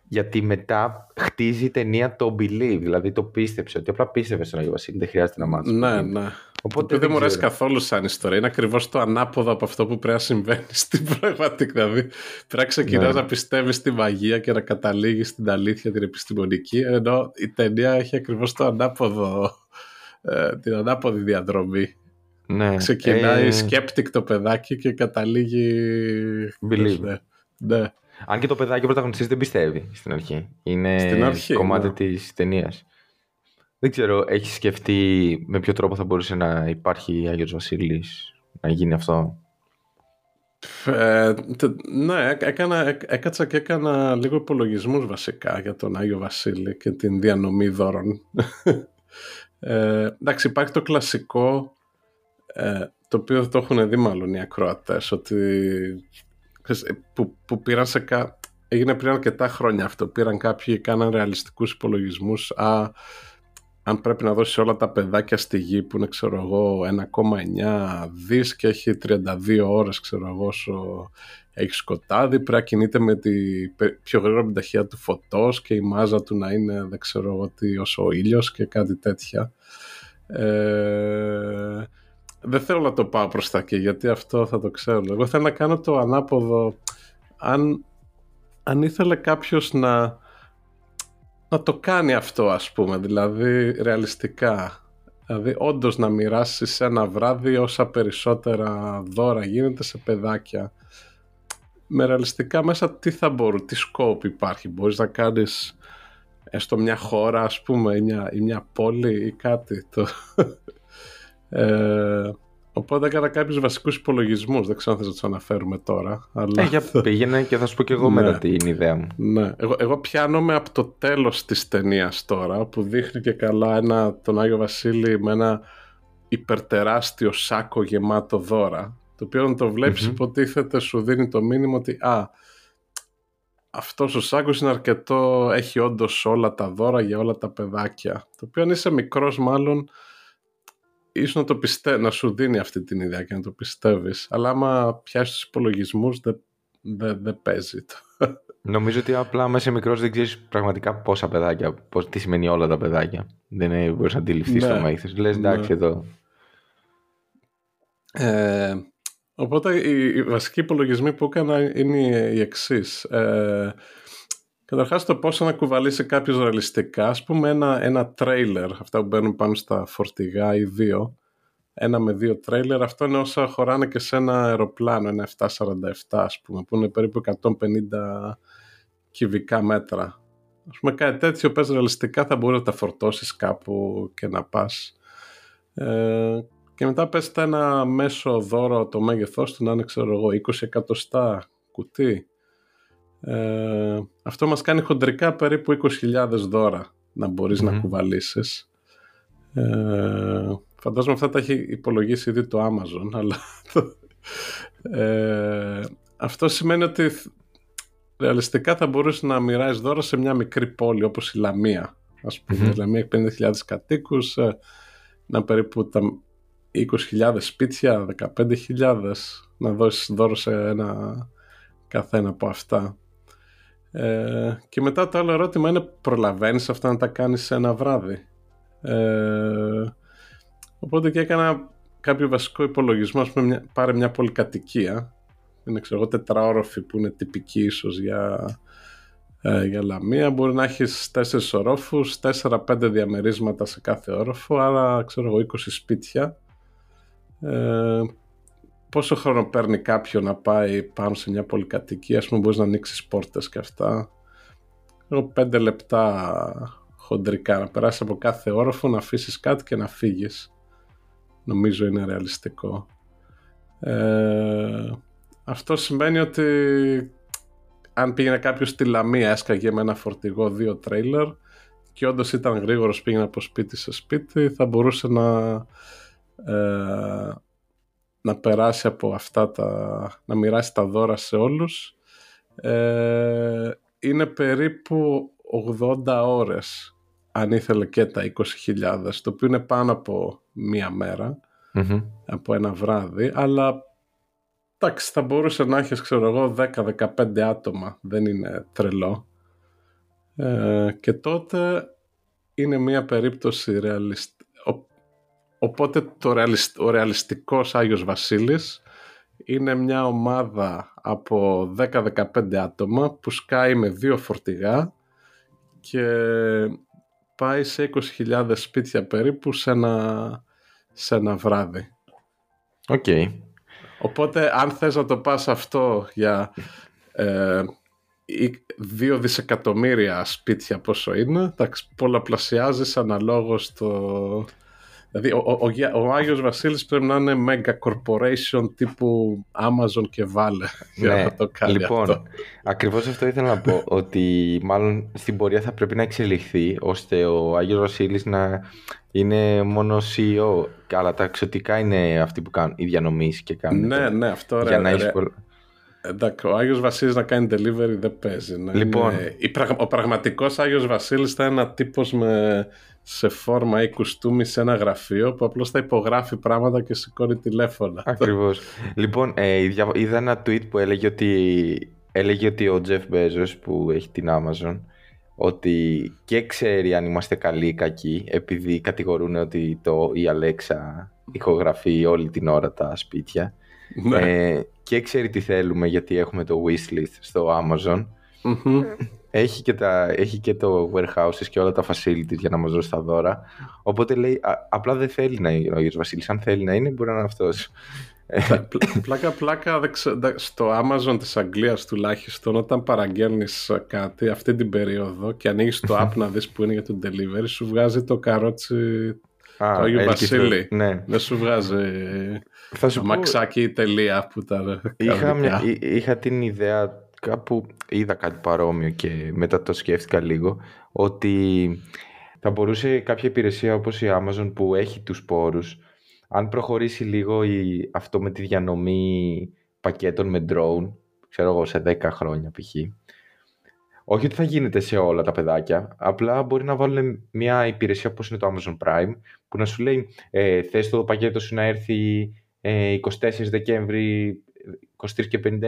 γιατί μετά χτίζει η ταινία το believe, δηλαδή το πίστεψε, ότι απλά πίστευες στον Άγιο Βασίλη, δεν χρειάζεται να μάθεις. Ναι, ναι. Οπότε δεν, μου αρέσει καθόλου σαν ιστορία. Είναι ακριβώς το ανάποδο από αυτό που πρέπει να συμβαίνει στην πραγματικότητα. Δηλαδή, πρέπει να ξεκινάς ναι. να πιστεύεις στη μαγεία και να καταλήγεις στην αλήθεια την επιστημονική, ενώ η ταινία έχει ακριβώς το ανάποδο, ε, την ανάποδη διαδρομή. Ναι. Ξεκινάει ε... σκέπτικ το παιδάκι και καταλήγει. Believe. Ναι. ναι. Αν και το παιδάκι ο πρωταγωνιστής δεν πιστεύει στην αρχή. Είναι στην αρχή, κομμάτι ναι. της ταινίας. Δεν ξέρω, έχεις σκεφτεί με ποιο τρόπο θα μπορούσε να υπάρχει Άγιος Βασίλης, να γίνει αυτό; Ε, ναι, έκανα, έκατσα και έκανα λίγο υπολογισμούς βασικά για τον Άγιο Βασίλη και την διανομή δώρων. Ε, εντάξει, υπάρχει το κλασικό, ε, το οποίο το έχουν δει μάλλον οι ακροατές, ότι που, που πήραν σε κα... έγινε πριν αρκετά χρόνια αυτό, πήραν κάποιοι, κάναν ρεαλιστικούς υπολογισμούς, α, αν πρέπει να δώσει όλα τα παιδάκια στη γη που είναι ξέρω εγώ 1,9 δις και έχει 32 ώρες ξέρω εγώ όσο έχει σκοτάδι πρέπει να κινείται με τη πιο γρήγορα ταχεία του φωτός και η μάζα του να είναι δεν ξέρω εγώ τι όσο ο ήλιος και κάτι τέτοια ε, δεν θέλω να το πάω προς τα εκεί γιατί αυτό θα το ξέρω εγώ θέλω να κάνω το ανάποδο αν, αν ήθελε κάποιος να να το κάνει αυτό ας πούμε, δηλαδή ρεαλιστικά. Δηλαδή όντως να μοιράσει σε ένα βράδυ όσα περισσότερα δώρα γίνεται σε παιδάκια. Με ρεαλιστικά μέσα τι θα μπορούν, τι σκόπ υπάρχει. Μπορείς να κάνεις έστω μια χώρα ας πούμε ή μια, ή μια πόλη ή κάτι. Το... ε, Οπότε έκανα κάποιους βασικούς υπολογισμούς. Δεν ξέρω αν θα τους αναφέρουμε τώρα. Αλλά... Ε, για πήγαινε και θα σου πω και εγώ μετά ναι. την ιδέα μου. Ναι. Εγώ, εγώ πιάνομαι από το τέλος της ταινίας τώρα, που δείχνει και καλά ένα, τον Άγιο Βασίλη με ένα υπερτεράστιο σάκο γεμάτο δώρα. Το οποίο αν το βλέπεις, υποτίθεται σου δίνει το μήνυμα ότι α, αυτός ο σάκος είναι αρκετό, έχει όντως όλα τα δώρα για όλα τα παιδάκια. Το οποίο αν είσαι μικρός μάλλον ίσως να, το πιστε... να σου δίνει αυτή την ιδέα και να το πιστεύεις. Αλλά άμα πιάσεις τους υπολογισμούς δεν δε, δε παίζει το. Νομίζω ότι απλά μέσα μικρός δεν ξέρεις πραγματικά πόσα παιδάκια, πώς, τι σημαίνει όλα τα παιδάκια. Δεν μπορείς να αντιληφθείς ναι, το μέγεθος. Λες εντάξει ναι. εδώ. Ε, οπότε οι, οι βασικοί υπολογισμοί που έκανα είναι οι εξής. Ε, Καταρχάς το πώς να κουβαλήσει κάποιος ρεαλιστικά, ας πούμε ένα, ένα τρέιλερ, αυτά που μπαίνουν πάνω στα φορτηγά ή δύο, ένα με δύο τρέιλερ, αυτό είναι όσα χωράνε και σε ένα αεροπλάνο, ένα 747 ας πούμε, που είναι περίπου 150 κυβικά μέτρα. Ας πούμε κάτι τέτοιο πες ρεαλιστικά θα μπορεί να τα φορτώσεις κάπου και να πας. Ε, και μετά πες ένα μέσο δώρο το μέγεθός του να είναι ξέρω εγώ 20 εκατοστά κουτί ε, αυτό μας κάνει χοντρικά περίπου 20.000 δώρα να μπορεις να κουβαλήσεις. Ε, φαντάζομαι αυτά τα έχει υπολογίσει ήδη το Amazon, αλλά ε, αυτό σημαίνει ότι ρεαλιστικά θα μπορούσε να μοιράζεις δώρα σε μια μικρή πόλη όπως η Λαμία. Ας πούμε, η Λαμία έχει 50.000 κατοίκους, ε, να περίπου τα 20.000 σπίτια, 15.000, να δώσεις δώρο σε ένα καθένα από αυτά. Ε, και μετά το άλλο ερώτημα είναι προλαβαίνεις αυτά να τα κάνεις σε ένα βράδυ; Ε, οπότε και έκανα κάποιο βασικό υπολογισμό, ας πούμε, μια, πάρε μια πολυκατοικία, είναι ξέρω εγώ τετραόροφη που είναι τυπική ίσως για, ε, για Λαμία, μπορεί να έχεις τέσσερις ορόφους, τέσσερα-πέντε διαμερίσματα σε κάθε όροφο, άρα ξέρω εγώ 20 σπίτια. Ε, πόσο χρόνο παίρνει κάποιον να πάει πάνω σε μια πολυκατοικία, ας πούμε μπορείς να ανοίξεις πόρτες και αυτά. Εγώ πέντε λεπτά χοντρικά να περάσεις από κάθε όροφο, να αφήσεις κάτι και να φύγεις. Νομίζω είναι ρεαλιστικό. Ε, αυτό σημαίνει ότι αν πήγαινε κάποιος στη Λαμία, έσκαγε με ένα φορτηγό δύο τρέιλερ και όντως ήταν γρήγορος πήγαινε από σπίτι σε σπίτι, θα μπορούσε να ε, να περάσει από αυτά τα, να μοιράσει τα δώρα σε όλους. Ε, είναι περίπου 80 ώρες αν ήθελε και τα 20.000, το οποίο είναι πάνω από μία από ένα βράδυ, αλλά εντάξει, θα μπορούσε να έχεις, ξέρω εγώ, 10-15 άτομα, δεν είναι τρελό. Ε, και τότε είναι μία περίπτωση ρεαλιστική. Οπότε το ρεαλιστ, ο ρεαλιστικός Άγιος Βασίλης είναι μια ομάδα από 10-15 άτομα που σκάει με δύο φορτηγά και πάει σε 20.000 σπίτια περίπου σε ένα, σε ένα βράδυ. Οκ. Οπότε αν θες να το πας αυτό για ε, 2 δισεκατομμύρια σπίτια πόσο είναι, εντάξει, πολλαπλασιάζεις αναλόγως το, Δηλαδή, ο, ο, ο, Άγιος Βασίλης πρέπει να είναι mega corporation τύπου Amazon και Valve για ναι, να το κάνει λοιπόν, αυτό. ακριβώς αυτό ήθελα να πω, ότι μάλλον στην πορεία θα πρέπει να εξελιχθεί, ώστε ο Άγιος Βασίλης να είναι μόνο CEO, αλλά τα εξωτικά είναι αυτοί που κάνουν οι διανομής και κάνουν. Ναι, ναι, αυτό για ρε, να ρε, έχεις πολλ- Εντάξει, ο Άγιος Βασίλης να κάνει delivery δεν παίζει. Να Λοιπόν. είναι- η πραγ- ο πραγματικός Άγιος Βασίλης θα είναι ένα τύπος με, σε φόρμα ή κουστούμι σε ένα γραφείο που απλώς θα υπογράφει πράγματα και σηκώνει τηλέφωνα. Ακριβώς. λοιπόν, ε, δια- είδα ένα tweet που έλεγε ότι, έλεγε ότι ο Jeff Bezos που έχει την Amazon ότι και ξέρει αν είμαστε καλοί ή κακοί επειδή κατηγορούν ότι το, η Alexa ηχογραφεί όλη την ώρα τα σπίτια ναι. ε, και ξέρει τι θέλουμε γιατί έχουμε το wishlist στο Amazon Μμμ. Έχει και, τα, έχει και το warehouses και όλα τα facilities για να μας δώσει τα δώρα οπότε λέει α- απλά δεν θέλει να είναι ο Άγιος Βασίλης αν θέλει να είναι μπορεί να είναι αυτός πλάκα πλάκα δεν ξε- δε- στο Amazon της Αγγλίας τουλάχιστον όταν παραγγέλνεις ε, κάτι αυτή την περίοδο και ανοίγεις το app να δεις που είναι για το delivery σου βγάζει το καρότσι Α, το Άγιο έλκυθε. Βασίλη Ναι. δεν σου βγάζει Θα σου πω, αμαξάκι ή τελεία που τα είχα, μια, κανονικά. εί- είχα την ιδέα, κάπου είδα κάτι παρόμοιο και μετά το σκέφτηκα λίγο, ότι θα μπορούσε κάποια υπηρεσία όπως η Amazon που έχει τους πόρους, αν προχωρήσει λίγο η, αυτό με τη διανομή πακέτων με drone, ξέρω εγώ σε 10 χρόνια π.χ. Όχι ότι θα γίνεται σε όλα τα παιδάκια, απλά μπορεί να βάλουν μια υπηρεσία όπως είναι το Amazon Prime, που να σου λέει ε, θες το πακέτο σου να έρθει ε, 24 Δεκέμβρη 23 και 59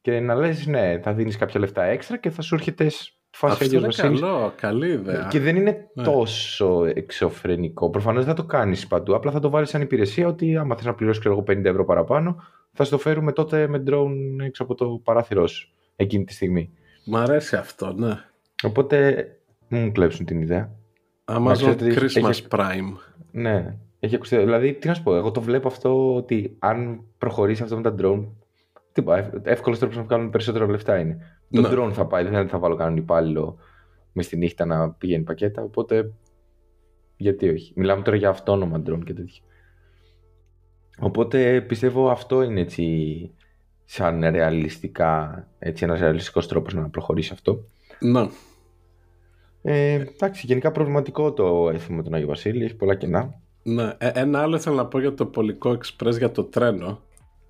και να λες ναι θα δίνεις κάποια λεφτά έξτρα και θα σου έρχεται σ- φάση αυτό Αγιος είναι Βασίλης. καλό καλή ιδέα και δεν είναι Ναι. τόσο εξωφρενικό προφανώς δεν θα το κάνεις παντού απλά θα το βάλεις σαν υπηρεσία ότι άμα θες να πληρώσεις ξέρω εγώ, 50 ευρώ παραπάνω θα στο φέρουμε τότε με drone έξω από το παράθυρό σου εκείνη τη στιγμή Μ' αρέσει αυτό ναι οπότε μην μου κλέψουν την ιδέα Amazon ξέρετε, Christmas έχει- Prime Ναι, έχει ακουστεί. Δηλαδή, τι να σου πω, εγώ το βλέπω αυτό ότι αν προχωρήσει αυτό με τα drone. Τίποτα, εύκολος τρόπος να βγάλουν περισσότερα λεφτά είναι. Το Ναι. drone θα πάει, δεν είναι ότι θα βάλω κανέναν υπάλληλο μες στη νύχτα να πηγαίνει πακέτα. Οπότε, γιατί όχι. Μιλάμε τώρα για αυτόνομα drone και τέτοια. Οπότε πιστεύω αυτό είναι έτσι σαν ρεαλιστικά, έτσι ένας ρεαλιστικός τρόπος να προχωρήσει αυτό. ναι Ε, εντάξει, γενικά προβληματικό το έθιμο με τον Άγιο Βασίλη, έχει πολλά κενά. Ναι. Ε, ένα άλλο ήθελα να πω για το Πολικό Express για το τρένο.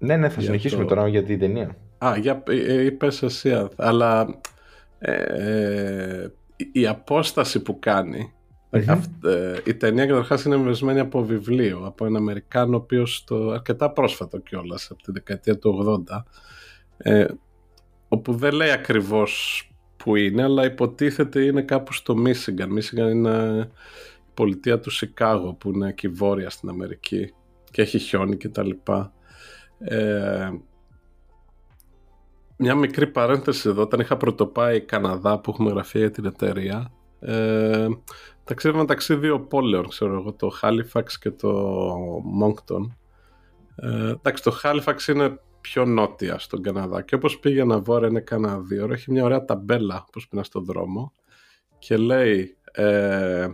Ναι, ναι, θα Για συνεχίσουμε το- τώρα για την ταινία. Α, για, ε, ε, είπες εσύ, α, αλλά ε, ε, η- η απόσταση που κάνει, Μμμ. αυ- ε, η ταινία καταρχάς είναι μεσμένη από βιβλίο, από έναν Αμερικάνο, ο οποίος το αρκετά πρόσφατο κιόλας από τη δεκαετία του 80, ε, όπου δεν λέει ακριβώς που είναι, αλλά υποτίθεται είναι κάπου στο Μίσιγκαν. Μίσιγκαν είναι η πολιτεία του Σικάγο, που είναι εκεί βόρεια στην Αμερική και έχει χιόνι κτλ. Ε, μια μικρή παρένθεση εδώ, όταν είχα πρωτοπάει Καναδά που έχουμε γραφεί για την εταιρεία, ε, ταξίδευα μεταξύ δύο πόλεων, ξέρω εγώ, το Halifax και το Moncton. Ε, εντάξει, το Halifax είναι πιο νότια στον Καναδά και όπως πήγαινα βόρεια είναι κανένα δύο ώρα, έχει μια ωραία ταμπέλα όπως πήγαινα στον δρόμο και λέει ε,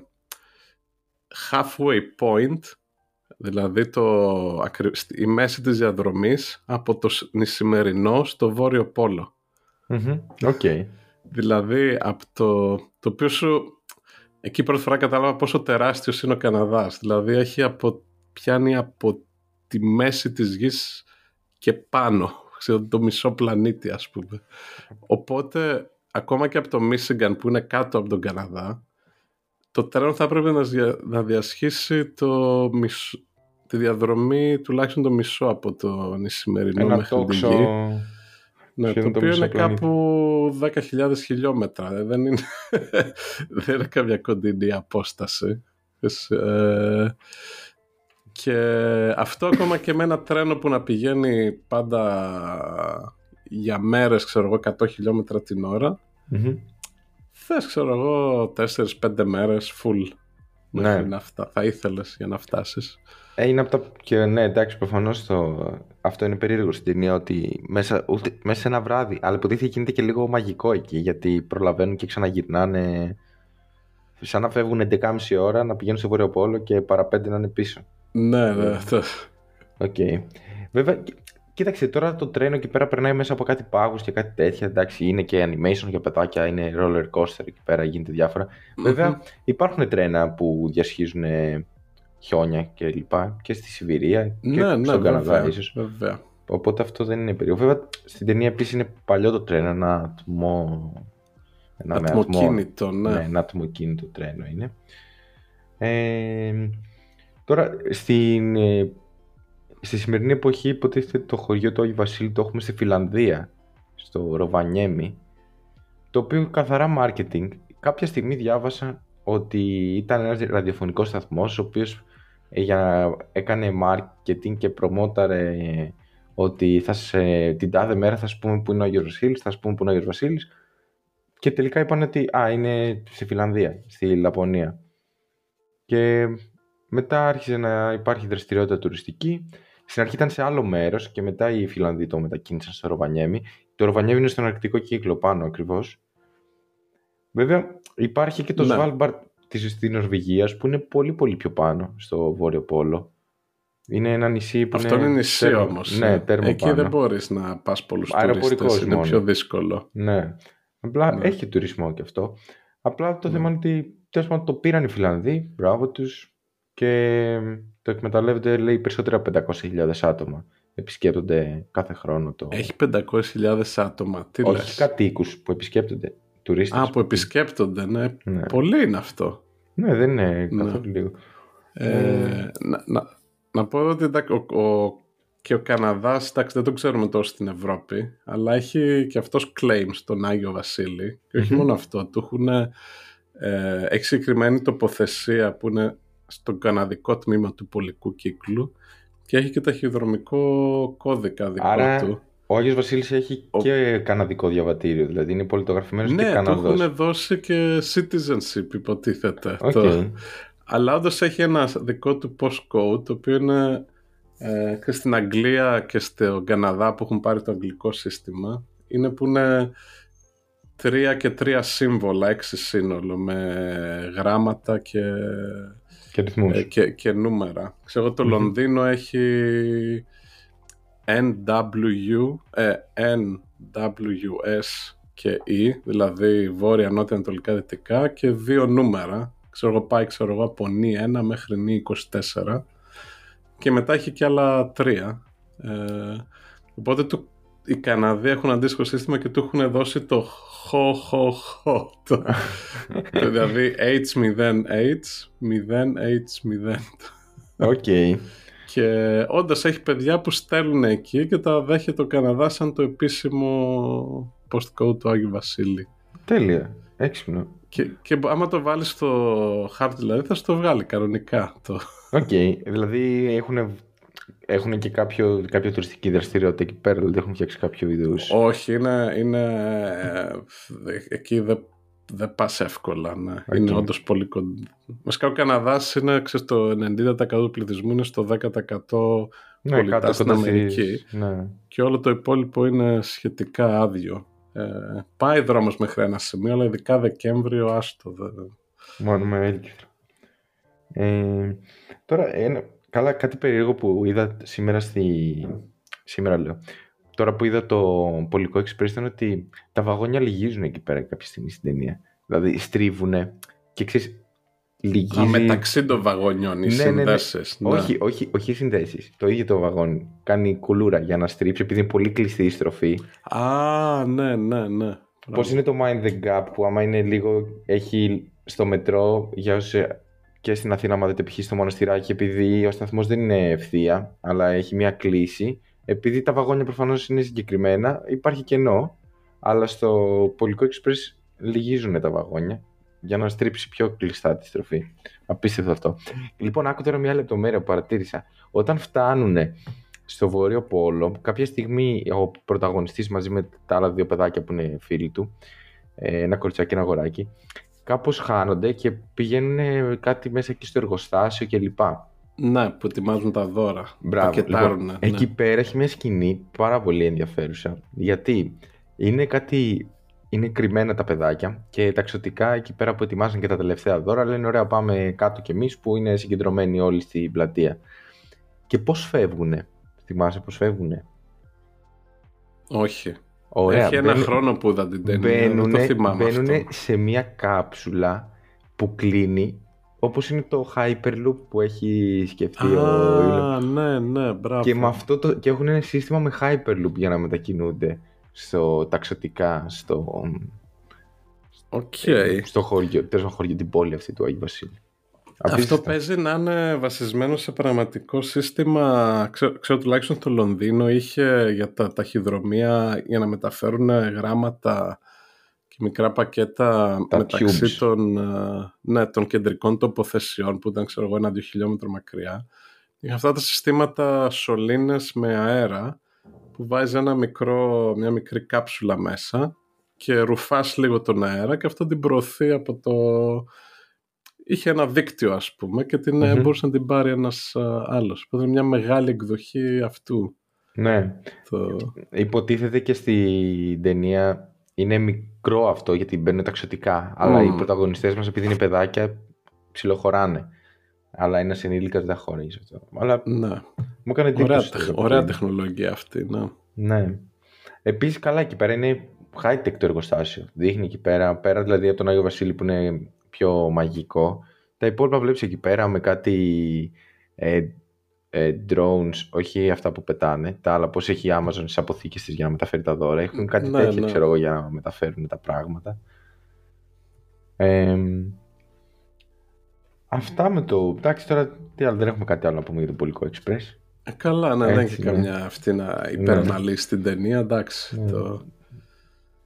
halfway point Δηλαδή το, ακρι- στη- η μέση της διαδρομής από το σ- ισημερινό στο βόρειο πόλο. Μμμ, Οκ. Δηλαδή από το, το οποίο σου... Εκεί πρώτη φορά κατάλαβα πόσο τεράστιος είναι ο Καναδάς. Δηλαδή έχει από, πιάνει από τη μέση της γης και πάνω, ξέρω, το μισό πλανήτη ας πούμε. Οπότε ακόμα και από το Μίσιγκαν που είναι κάτω από τον Καναδά, το τρένο θα πρέπει να, να διασχίσει το τη διαδρομή τουλάχιστον το μισό από το νησιμερινό Ένα μέχρι την τόξο... γη. Ναι, σχεδόν το το οποίο μισό είναι πλανήτη. κάπου 10.000 χιλιόμετρα. ε, Δεν είναι, δεν είναι καμιά κοντινή απόσταση. Ε, και αυτό ακόμα και με ένα τρένο που να πηγαίνει πάντα για μέρες, ξέρω εγώ, 100 χιλιόμετρα την ώρα, Μμμ. θες, ξέρω εγώ, 4-5 μέρες full. Ναι. Μέχρι να φτά, θα ήθελες για να φτάσεις. Ε, είναι από τα. Και ναι, εντάξει, προφανώς το... αυτό είναι περίεργο στην ταινία ότι μέσα, ούτε, μέσα σε ένα βράδυ. Αλλά υποτίθεται γίνεται και λίγο μαγικό εκεί γιατί προλαβαίνουν και ξαναγυρνάνε. Σαν να φεύγουν 11.30 ώρα να πηγαίνουν στο Βόρειο Πόλο και παραπέντε να είναι πίσω. Ναι, ναι. το- Οκ. Βέβαια, κοί- κοίταξε τώρα το τρένο εκεί πέρα περνάει μέσα από κάτι πάγους και κάτι τέτοια. Εντάξει, είναι και animation για παιδάκια, είναι roller coaster εκεί πέρα, γίνεται διάφορα. Βέβαια, υπάρχουν τρένα που διασχίζουν ε, χιόνια και λοιπά και στη Σιβηρία και Ναι, ναι, στον Καναδά βέβαια, ίσως. βέβαια. Οπότε αυτό δεν είναι περίεργο. Βέβαια, στην ταινία επίσης είναι παλιό το τρένο, ένα ατμό... Ένα με ατμό- Ατμοκίνητο, ναι. ναι, ένα ατμοκίνητο τρένο είναι. Ε, τώρα, στην, ε, στη σημερινή εποχή υποτίθεται το χωριό του Άγιου Βασίλη το έχουμε στη Φιλανδία, στο Ροβανιέμι, το οποίο καθαρά marketing. Κάποια στιγμή διάβασα ότι ήταν ένας ραδιοφωνικός σταθμός, ο οποίος ε, για, έκανε marketing και προμόταρε ότι θα σε, την τάδε μέρα θα σου πούμε που είναι ο Άγιος Βασίλης, θα σου πούμε που είναι ο Άγιος Βασίλης και τελικά είπαν ότι α, είναι στη Φιλανδία, στη Λαπωνία. Και μετά άρχισε να υπάρχει δραστηριότητα τουριστική. Στην αρχή ήταν σε άλλο μέρος και μετά οι Φιλανδοί το μετακίνησαν στο Ροβανιέμι. Το Ροβανιέμι είναι στον αρκτικό κύκλο πάνω ακριβώς. Βέβαια υπάρχει και το Ναι. Σβάλμπαρτ της στη Νορβηγίας που είναι πολύ πολύ πιο πάνω στο Βόρειο Πόλο. Είναι ένα νησί που Αυτό είναι νησί τέρμο- όμως. Ναι, ε. τέρμο Εκεί πάνω. δεν μπορείς να πας πολλούς Αεροπορικός τουρίστες. Είναι μόνο. πιο δύσκολο. Ναι. Απλά Ναι. έχει τουρισμό και αυτό. Απλά το Ναι. θέμα είναι ότι τέλος πάντων το πήραν οι Φιλανδοί, μπράβο τους και το εκμεταλλεύονται λέει περισσότερα από 500.000 άτομα. Επισκέπτονται κάθε χρόνο το... Έχει 500.000 άτομα. Τι Όχι λες. κατοίκους που επισκέπτονται. Τουρίστες. Α, που επισκέπτονται, ναι. Ναι. Πολύ είναι αυτό. Ναι, δεν είναι Ναι. καθόλου λίγο. Ε, να, να, να πω ότι εντάξει, ο, ο, και ο Καναδάς, εντάξει, δεν το ξέρουμε τόσο στην Ευρώπη, αλλά έχει και αυτός claim στον Άγιο Βασίλη. Και όχι Μμμ. μόνο αυτό, του έχουν, ε, έχει συγκεκριμένη τοποθεσία που είναι στο καναδικό τμήμα του πολικού κύκλου και έχει και ταχυδρομικό κώδικα δικό Άρα του. Ο Άγιος Βασίλης έχει Ο- και καναδικό διαβατήριο, δηλαδή είναι πολιτογραφημένος και Ναι, του Καναδός. έχουν δώσει και citizenship υποτίθεται. Οκ. Το- Αλλά όντως έχει ένα δικό του postcode, το οποίο είναι ε, και στην Αγγλία και στο Καναδά που έχουν πάρει το αγγλικό σύστημα. Είναι που είναι τρία και τρία σύμβολα, έξι σύνολο, με γράμματα και, Και ρυθμούς. ε, και, και νούμερα. Ξέρω, το Μμμ. Λονδίνο έχει NW, ε, NWS και E, δηλαδή βόρεια, νότια, ανατολικά, δυτικά και δύο νούμερα. Ξέρω εγώ πάει ξέρω εγώ, από νη 1 μέχρι νη 24 και μετά έχει και άλλα τρία. Ε, οπότε του, οι Καναδοί έχουν αντίστοιχο σύστημα και του έχουν δώσει το χο χο χο. Το, το δηλαδή H0H 0H0. Οκ. Και όντως έχει παιδιά που στέλνουν εκεί και τα δέχεται ο Καναδάς σαν το επίσημο postcode του Άγιου Βασίλη. Τέλεια. Έξυπνο. Και, και άμα το βάλεις στο χάρτη δηλαδή θα σου το βγάλει κανονικά. Το... Οκ, δηλαδή έχουν, έχουν και κάποιο, κάποια τουριστική δραστηριότητα εκεί πέρα, δηλαδή έχουν φτιάξει κάποιο είδους. Όχι, είναι, είναι ε, εκεί δεν δεν πας εύκολα. Ναι. Οκ. Είναι όντως πολύ κοντά. Βασικά ο Καναδάς είναι, ξέρεις, το 90% του πληθυσμού είναι στο 10% πιο κοντά στην Αμερική. Ναι. και όλο το υπόλοιπο είναι σχετικά άδειο. Ε, πάει δρόμος μέχρι ένα σημείο, αλλά ειδικά Δεκέμβριο άστο. δεν- Μόνο με έλκυθρο. Ε, τώρα, ένα, καλά, κάτι περίεργο που είδα σήμερα στη... Σήμερα λέω. Τώρα που είδα το Πολικό Express ήταν ότι τα βαγόνια λυγίζουν εκεί πέρα κάποια στιγμή στην ταινία. Δηλαδή στρίβουνε και ξέρεις, λυγίζει... Α, μεταξύ των βαγονιών, οι Ναι, ναι, ναι. συνδέσεις. ναι. Όχι, όχι, όχι οι συνδέσεις. Το ίδιο το βαγόνι κάνει κουλούρα για να στρίψει, επειδή είναι πολύ κλειστή η στροφή. Α, ναι, ναι, ναι. Πώς είναι το Mind the Gap που άμα είναι λίγο. Έχει στο μετρό για όσοι και στην Αθήνα, άμα δείτε π.χ. στο μοναστηράκι, επειδή ο σταθμός δεν είναι ευθεία, αλλά έχει μια κλίση, επειδή τα βαγόνια προφανώς είναι συγκεκριμένα, υπάρχει κενό. Αλλά στο Πολικό Express λυγίζουν τα βαγόνια για να στρίψει πιο κλειστά τη στροφή. Απίστευτο αυτό. Λοιπόν, άκου τώρα μια λεπτομέρεια που παρατήρησα. Όταν φτάνουν στο Βόρειο Πόλο, κάποια στιγμή ο πρωταγωνιστής μαζί με τα άλλα δύο παιδάκια που είναι φίλοι του, ε, ένα κοριτσάκι και ένα αγοράκι, κάπως χάνονται και πηγαίνουν κάτι μέσα εκεί στο εργοστάσιο κλπ. Ναι, που ετοιμάζουν τα δώρα. Μπράβο. Πακετάρουν, Λοιπόν, ναι. Εκεί πέρα έχει μια σκηνή πάρα πολύ ενδιαφέρουσα. Γιατί είναι κάτι. Είναι κρυμμένα τα παιδάκια και τα εξωτικά εκεί πέρα που ετοιμάζουν και τα τελευταία δώρα λένε ωραία πάμε κάτω κι εμείς που είναι συγκεντρωμένοι όλοι στην πλατεία. Και πώς φεύγουνε; Θυμάσαι πώς φεύγουνε; Όχι. Ωραία. Έχει ένα μπαίνουν- χρόνο που είδα την ταινία. δεν μπαίνουνε, το θυμάμαι μπαίνουνε αυτό. σε μια κάψουλα που κλείνει όπως είναι το Hyperloop που έχει σκεφτεί ο Elon Α, ναι, ναι, μπράβο. Και, με αυτό το, και έχουν ένα σύστημα με Hyperloop για να μετακινούνται στο τα ξωτικά, στο, Οκ. στο χωριό, τέλος πάντων χωριό, την πόλη αυτή του Αγίου Βασίλη. Αυτό Απίστευτο. παίζει να είναι βασισμένο σε πραγματικό σύστημα. Ξέρω, ξέρω τουλάχιστον το Λονδίνο είχε για τα ταχυδρομεία για να μεταφέρουν γράμματα και μικρά πακέτα Τα μεταξύ tubes. των, ε, ναι, των κεντρικών τοποθεσιών που ήταν ξέρω εγώ ένα-δύο χιλιόμετρο μακριά. Είχε αυτά τα συστήματα σωλήνες με αέρα που βάζει ένα μικρό, μια μικρή κάψουλα μέσα και ρουφάς λίγο τον αέρα και αυτό την προωθεί από το... Είχε ένα δίκτυο ας πούμε και την mm Μμμ. μπορούσε να την πάρει ένας α, άλλος. Οπότε είναι μια μεγάλη εκδοχή αυτού. Ναι, Το... υποτίθεται και στην ταινία είναι μικρό αυτό γιατί μπαίνουν ταξωτικά, αλλά Μμμ. οι πρωταγωνιστές μας επειδή είναι παιδάκια ψιλοχωράνε. Αλλά ένα ενήλικα δεν τα χωρίζει αυτό. Αλλά Ναι. μου έκανε Ωραία, εντύπωση. τεχ- το που ωραία είναι. τεχνολογία αυτή. Ναι. Ναι. Επίσης, καλά εκεί πέρα είναι high-tech το εργοστάσιο. Δείχνει εκεί πέρα, πέρα δηλαδή από τον Άγιο Βασίλη που είναι πιο μαγικό. Τα υπόλοιπα βλέπεις εκεί πέρα με κάτι ε, ε, drones, όχι αυτά που πετάνε, τα άλλα πώς έχει η Amazon στις αποθήκες της για να μεταφέρει τα δώρα. Έχουν κάτι Ναι, τέτοια, ναι. ξέρω εγώ, για να μεταφέρουν τα πράγματα. Ε, αυτά με το... Εντάξει, τώρα τι άλλο, δεν έχουμε κάτι άλλο να πούμε για το Πολικό Express. Ε, καλά, ναι, δεν Έτσι, έχει ναι. καμιά αυτή να υπεραναλύσει την ταινία. Εντάξει. Ναι. Το...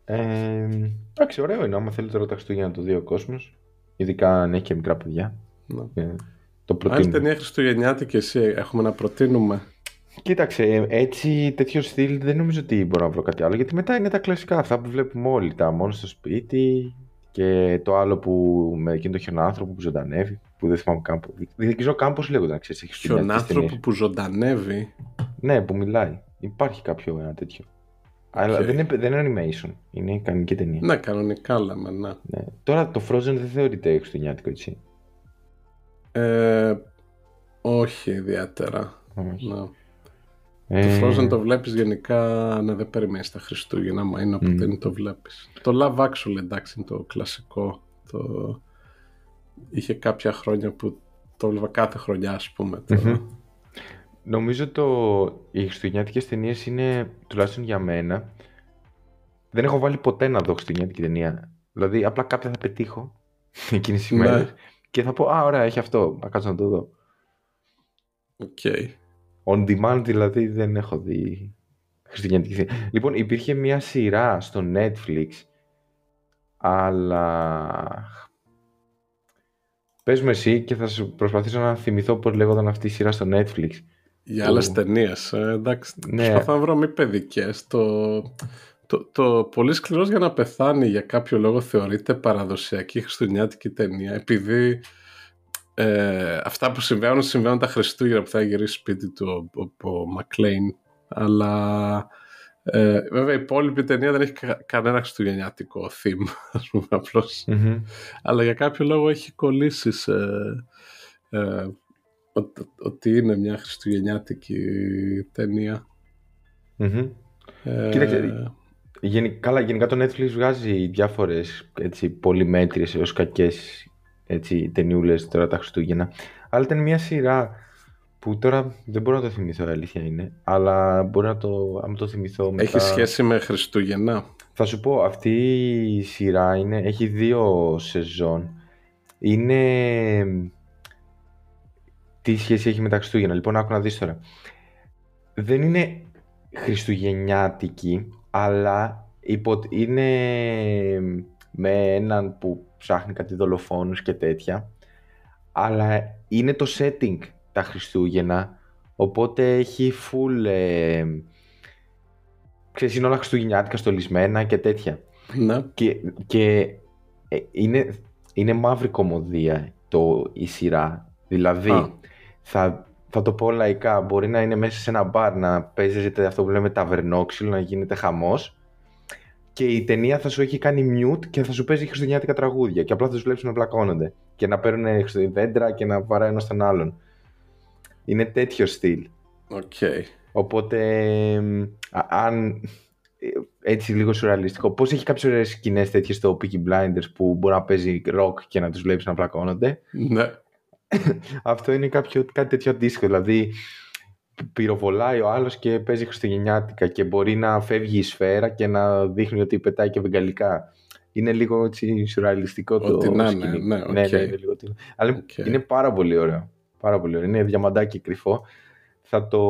Ε, εντάξει, ωραίο είναι. Άμα θέλει τώρα τα Χριστούγεννα να το δει ο κόσμος, ειδικά αν έχει και μικρά παιδιά. Ναι. ε, το Άλλη προτείνω. ταινία Χριστουγεννιάτικη εσύ έχουμε να προτείνουμε. Κοίταξε, ε, έτσι τέτοιο στυλ δεν νομίζω ότι μπορώ να βρω κάτι άλλο. Γιατί μετά είναι τα κλασικά αυτά που βλέπουμε όλοι. Τα μόνο στο σπίτι και το άλλο που με εκείνο το χιονάνθρωπο που ζωντανεύει. Που δεν θυμάμαι καν. που- Δεν ξέρω καν πώς λέγονταν, ξέρεις. Χιονάνθρωπο που ζωντανεύει. Ναι, που μιλάει. Υπάρχει κάποιο ένα τέτοιο. Αλλά Οκ. δεν είναι, δεν είναι animation. Είναι κανονική ταινία. Ναι, κανονικά λέμε, ναι. Ναι. Τώρα το Frozen δεν θεωρείται χριστουγεννιάτικο, έτσι. Ε, όχι ιδιαίτερα. Όχι. Ναι. Ε, Το Frozen το βλέπεις γενικά, ναι, δεν περιμένεις τα Χριστούγεννα, μα είναι από Μμ. ταινία το βλέπεις. Το Love Actually, εντάξει, είναι το κλασικό. Το... Είχε κάποια χρόνια που το έβλεπα κάθε χρονιά, ας πούμε. Το... Μμμ. Νομίζω το... οι χριστουγεννιάτικες ταινίες είναι, τουλάχιστον για μένα, δεν έχω βάλει ποτέ να δω χριστουγεννιάτικη ταινία. Δηλαδή, απλά κάποια θα πετύχω εκείνες τις Ναι. μέρες και θα πω, α, ωραία, έχει αυτό, να κάτσω να το δω. Ok. On demand δηλαδή δεν έχω δει χριστουγεννιάτικη ταινία. Λοιπόν, υπήρχε μια σειρά στο Netflix, αλλά... Πες μου εσύ και θα σου προσπαθήσω να θυμηθώ πώς λέγονταν αυτή η σειρά στο Netflix. Για Που- άλλες ταινίες, ε, εντάξει. Ναι. Προσπαθώ να βρω μη παιδικές. Το, το, το πολύ σκληρός για να πεθάνει για κάποιο λόγο θεωρείται παραδοσιακή χριστουγεννιάτικη ταινία επειδή ε, αυτά που συμβαίνουν συμβαίνουν τα Χριστούγεννα που θα γυρίσει σπίτι του ο, ο, ο Μακλέιν αλλά ε, βέβαια η υπόλοιπη ταινία δεν έχει κα- κανένα χριστουγεννιάτικο theme ας πούμε απλώς Μμμ. αλλά για κάποιο λόγο έχει κολλήσει σε, ε, ότι, ότι είναι μια χριστουγεννιάτικη ταινία. Μμμ. Ε, Κοίταξε, Γενι- καλά, γενικά το Netflix βγάζει διάφορες έτσι, πολυμέτριες έως κακές έτσι, ταινιούλες τώρα τα Χριστούγεννα. Αλλά ήταν μια σειρά που τώρα δεν μπορώ να το θυμηθώ, η αλήθεια είναι. Αλλά μπορώ να το, αν το θυμηθώ μετά... Έχει σχέση με Χριστούγεννα; Θα σου πω, αυτή η σειρά είναι, έχει δύο σεζόν. Είναι... Τι σχέση έχει με τα Χριστούγεννα. Λοιπόν, άκου να δεις τώρα. Δεν είναι χριστουγεννιάτικη, αλλά υπο... είναι με έναν που ψάχνει κάτι δολοφόνους και τέτοια. Αλλά είναι το setting τα Χριστούγεννα, οπότε έχει full... Ε, ξέρεις, είναι όλα χριστουγεννιάτικα στολισμένα και τέτοια. Ναι. Και, και ε, είναι, είναι μαύρη κωμωδία το, η σειρά. Δηλαδή, Α. θα, θα το πω λαϊκά, μπορεί να είναι μέσα σε ένα μπαρ να παίζεται αυτό που λέμε ταβερνόξυλο, να γίνεται χαμός και η ταινία θα σου έχει κάνει mute και θα σου παίζει χριστουγεννιάτικα τραγούδια και απλά θα τους βλέπεις να πλακώνονται και να παίρνουν χριστουγεννιάτικα δέντρα και να βαράει ένας τον άλλον. Είναι τέτοιο στυλ. Οκ. Οπότε, εμ, α- αν ε, έτσι λίγο σουρεαλιστικό, πώς έχει κάποιες ωραίες σκηνές τέτοιες στο Peaky Blinders που μπορεί να παίζει rock και να τους βλέπεις να πλακώνονται. Ναι. Αυτό είναι κάποιο, κάτι τέτοιο αντίστοιχο. Δηλαδή, πυροβολάει ο άλλος και παίζει χριστουγεννιάτικα και μπορεί να φεύγει η σφαίρα και να δείχνει ότι πετάει και βεγγαλικά. Είναι λίγο έτσι σουρεαλιστικό το Ό,τι να είναι, σκηνικό. ναι, ναι, οκ. ναι, είναι λίγο τι- Αλλά Οκ. είναι πάρα πολύ ωραίο. Πάρα πολύ ωραίο. Είναι διαμαντάκι κρυφό. Θα το,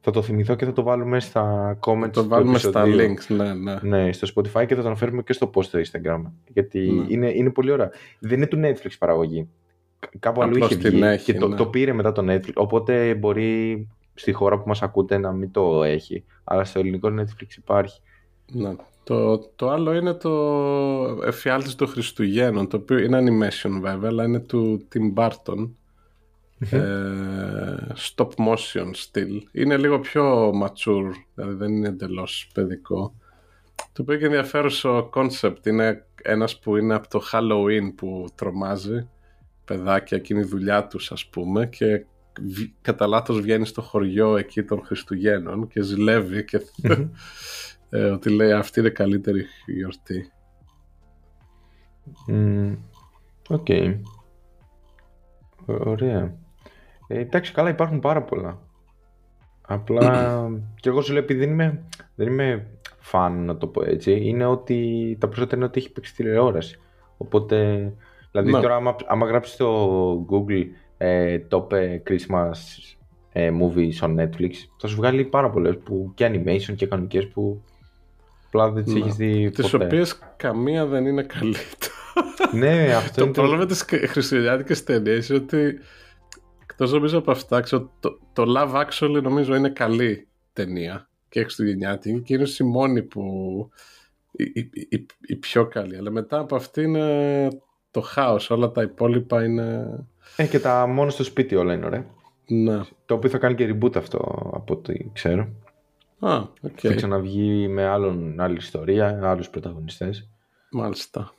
θα το θυμηθώ και θα το βάλουμε στα comments Το του βάλουμε στα επεισοδίου. links, ναι, ναι. Ναι, στο Spotify και θα το αναφέρουμε και στο post στο Instagram. Γιατί Ναι. είναι, είναι πολύ ωραία. Δεν είναι του Netflix παραγωγή. Κα- Κάπου αλλού Απλώς είχε την βγει έχει, και το, ναι. το πήρε μετά το Netflix. Οπότε μπορεί στη χώρα που μας ακούτε να μην το έχει. Αλλά στο ελληνικό Netflix υπάρχει. Ναι. Το, το άλλο είναι το εφιάλτης των Χριστουγέννων, το οποίο είναι animation βέβαια, αλλά είναι του Tim Burton. ε, stop motion still. Είναι λίγο πιο mature, δηλαδή δεν είναι εντελώς παιδικό. Το οποίο έχει ενδιαφέρον concept. Είναι ένας που είναι από το Halloween που τρομάζει παιδάκια και είναι η δουλειά τους ας πούμε και βι- κατά λάθος βγαίνει στο χωριό εκεί των Χριστουγέννων και ζηλεύει και ε, ότι λέει αυτή είναι καλύτερη γιορτή. Μμμ, Οκ. Ω- Ωραία. Ε, εντάξει, καλά υπάρχουν πάρα πολλά. Απλά και εγώ σου λέω επειδή δεν είμαι, δεν είμαι φαν να το πω έτσι, είναι ότι τα περισσότερα είναι ότι έχει παίξει τηλεόραση. Οπότε, δηλαδή Ναι. τώρα άμα, άμα γράψεις στο Google ε, top ε, Christmas ε, movies on Netflix, θα σου βγάλει πάρα πολλές που, και animation και κανονικές που απλά δεν τις Ναι. έχεις δει Τις ποτέ. οποίες καμία δεν είναι καλή. Ναι, αυτό το είναι πρόβλημα με τις χριστουγεννιάτικες ταινίες είναι ότι εκτός νομίζω από αυτά, ξέρω, το, το Love Actually νομίζω είναι καλή ταινία και χριστουγεννιάτικη και είναι η μόνη που η, η, η- η πιο καλή. Αλλά μετά από αυτή είναι το χάος. Όλα τα υπόλοιπα είναι... Ε, και τα μόνος στο σπίτι όλα είναι ωραία. Ναι. Το οποίο θα κάνει και reboot αυτό από ό,τι ξέρω. Α, οκ. Θα ξαναβγεί με άλλον, άλλη ιστορία, άλλους πρωταγωνιστές. Μάλιστα.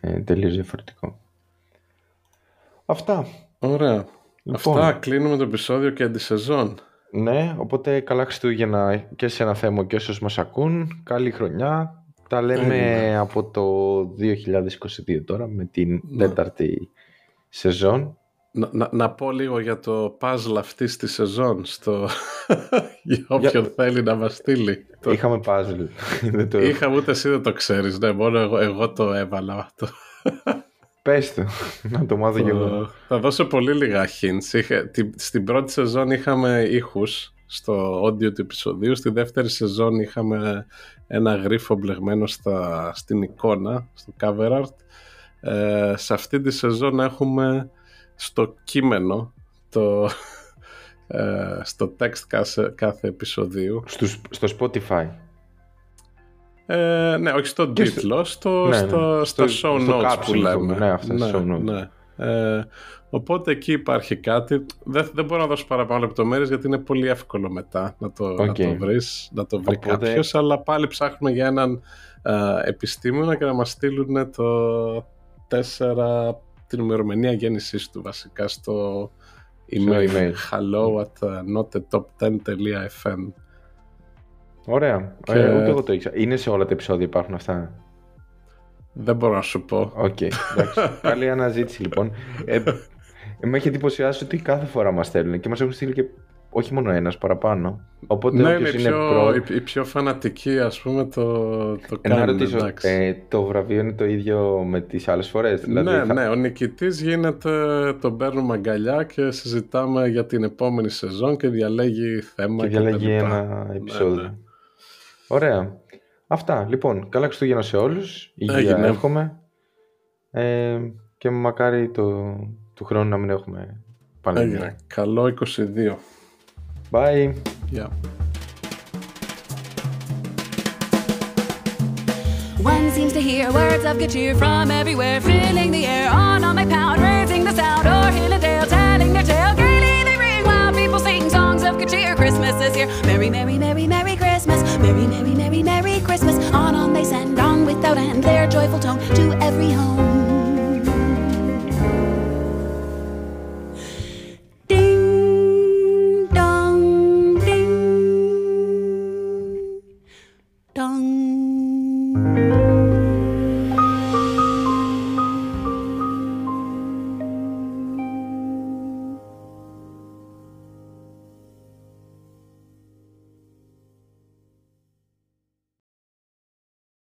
Ε, τελείως διαφορετικό. Αυτά. Ωραία. Λοιπόν. Αυτά κλείνουμε το επεισόδιο και τη σεζόν. Ναι, οπότε καλά Χριστούγεννα και σε εσένα Θέμη και όσους μας ακούν. Καλή χρονιά. Τα λέμε Ναι. από το 2022 τώρα με την Ναι. τέταρτη σεζόν. Να, να, να πω λίγο για το puzzle αυτής της σεζόν στο... για όποιον θέλει να μας στείλει. Το... Είχαμε puzzle. Δεν το... Είχα ούτε εσύ δεν το ξέρεις, ναι, μόνο εγώ, εγώ το έβαλα αυτό. Πες το, να το μάθω κι εγώ. Το- Θα δώσω πολύ λίγα hints. Είχα, τη- στην πρώτη σεζόν είχαμε ήχους στο audio του επεισοδίου. Στη δεύτερη σεζόν είχαμε ένα γρίφο μπλεγμένο στα, στην εικόνα, στο cover art. Ε, σε αυτή τη σεζόν έχουμε στο κείμενο, το, ε, στο text κάθε, κάθε επεισοδίου. Στους, στο Spotify. Ε, ναι, όχι στον Και στο- τίτλο, στο, Ναι, ναι. στο, στα Στο- show στο notes caption, που λέμε. ναι, αυτά, στα show notes. ναι. Ε, οπότε εκεί υπάρχει κάτι. Δεν, δεν μπορώ να δώσω παραπάνω λεπτομέρειες γιατί είναι πολύ εύκολο μετά να το, να Οκ. το βρεις, να το βρει Οπότε- κάποιος, αλλά πάλι ψάχνουμε για έναν ε, επιστήμονα και να μας στείλουν το 4, την ημερομηνία γέννησής του βασικά στο email, email. hello at uh, notetop10.fm Ωραία. Και- Ε, ούτε εγώ το ήξερα. Είναι σε όλα τα επεισόδια υπάρχουν αυτά; Δεν μπορώ να σου πω. Οκ, εντάξει. Καλή αναζήτηση λοιπόν. Ε, ε, με έχει εντυπωσιάσει ότι κάθε φορά μας στέλνουν και μας έχουν στείλει και όχι μόνο ένας παραπάνω. Οπότε ναι, όποιος είναι είναι πιο, προ... οι, οι πιο φανατικοί, ας πούμε, το, το Ε, να κάνουν. ρωτήσω, εντάξει. ε, το βραβείο είναι το ίδιο με τις άλλες φορές. Δηλαδή ναι, θα- ναι, ο νικητής γίνεται, τον παίρνουμε αγκαλιά και συζητάμε για την επόμενη σεζόν και διαλέγει θέμα Και και, διαλέγει τα λοιπά. ένα επεισόδιο. ναι. Ωραία. Αυτά. Λοιπόν, καλά Χριστούγεννα σε όλους. Υγεία Έγινε. εύχομαι. Ε, και μακάρι το, του χρόνου να μην έχουμε πανδημία. Έγινε. Καλό 22. Bye. Γεια. One seems to hear words of good cheer from everywhere, filling the air on all my pound, raising the sound, or hill and dale, telling their tale. Gaily they ring while people sing songs of good cheer. Christmas is here. Merry, merry, merry, Merry, merry, merry, merry Christmas. On, on they send, on without end, their joyful tone to every home.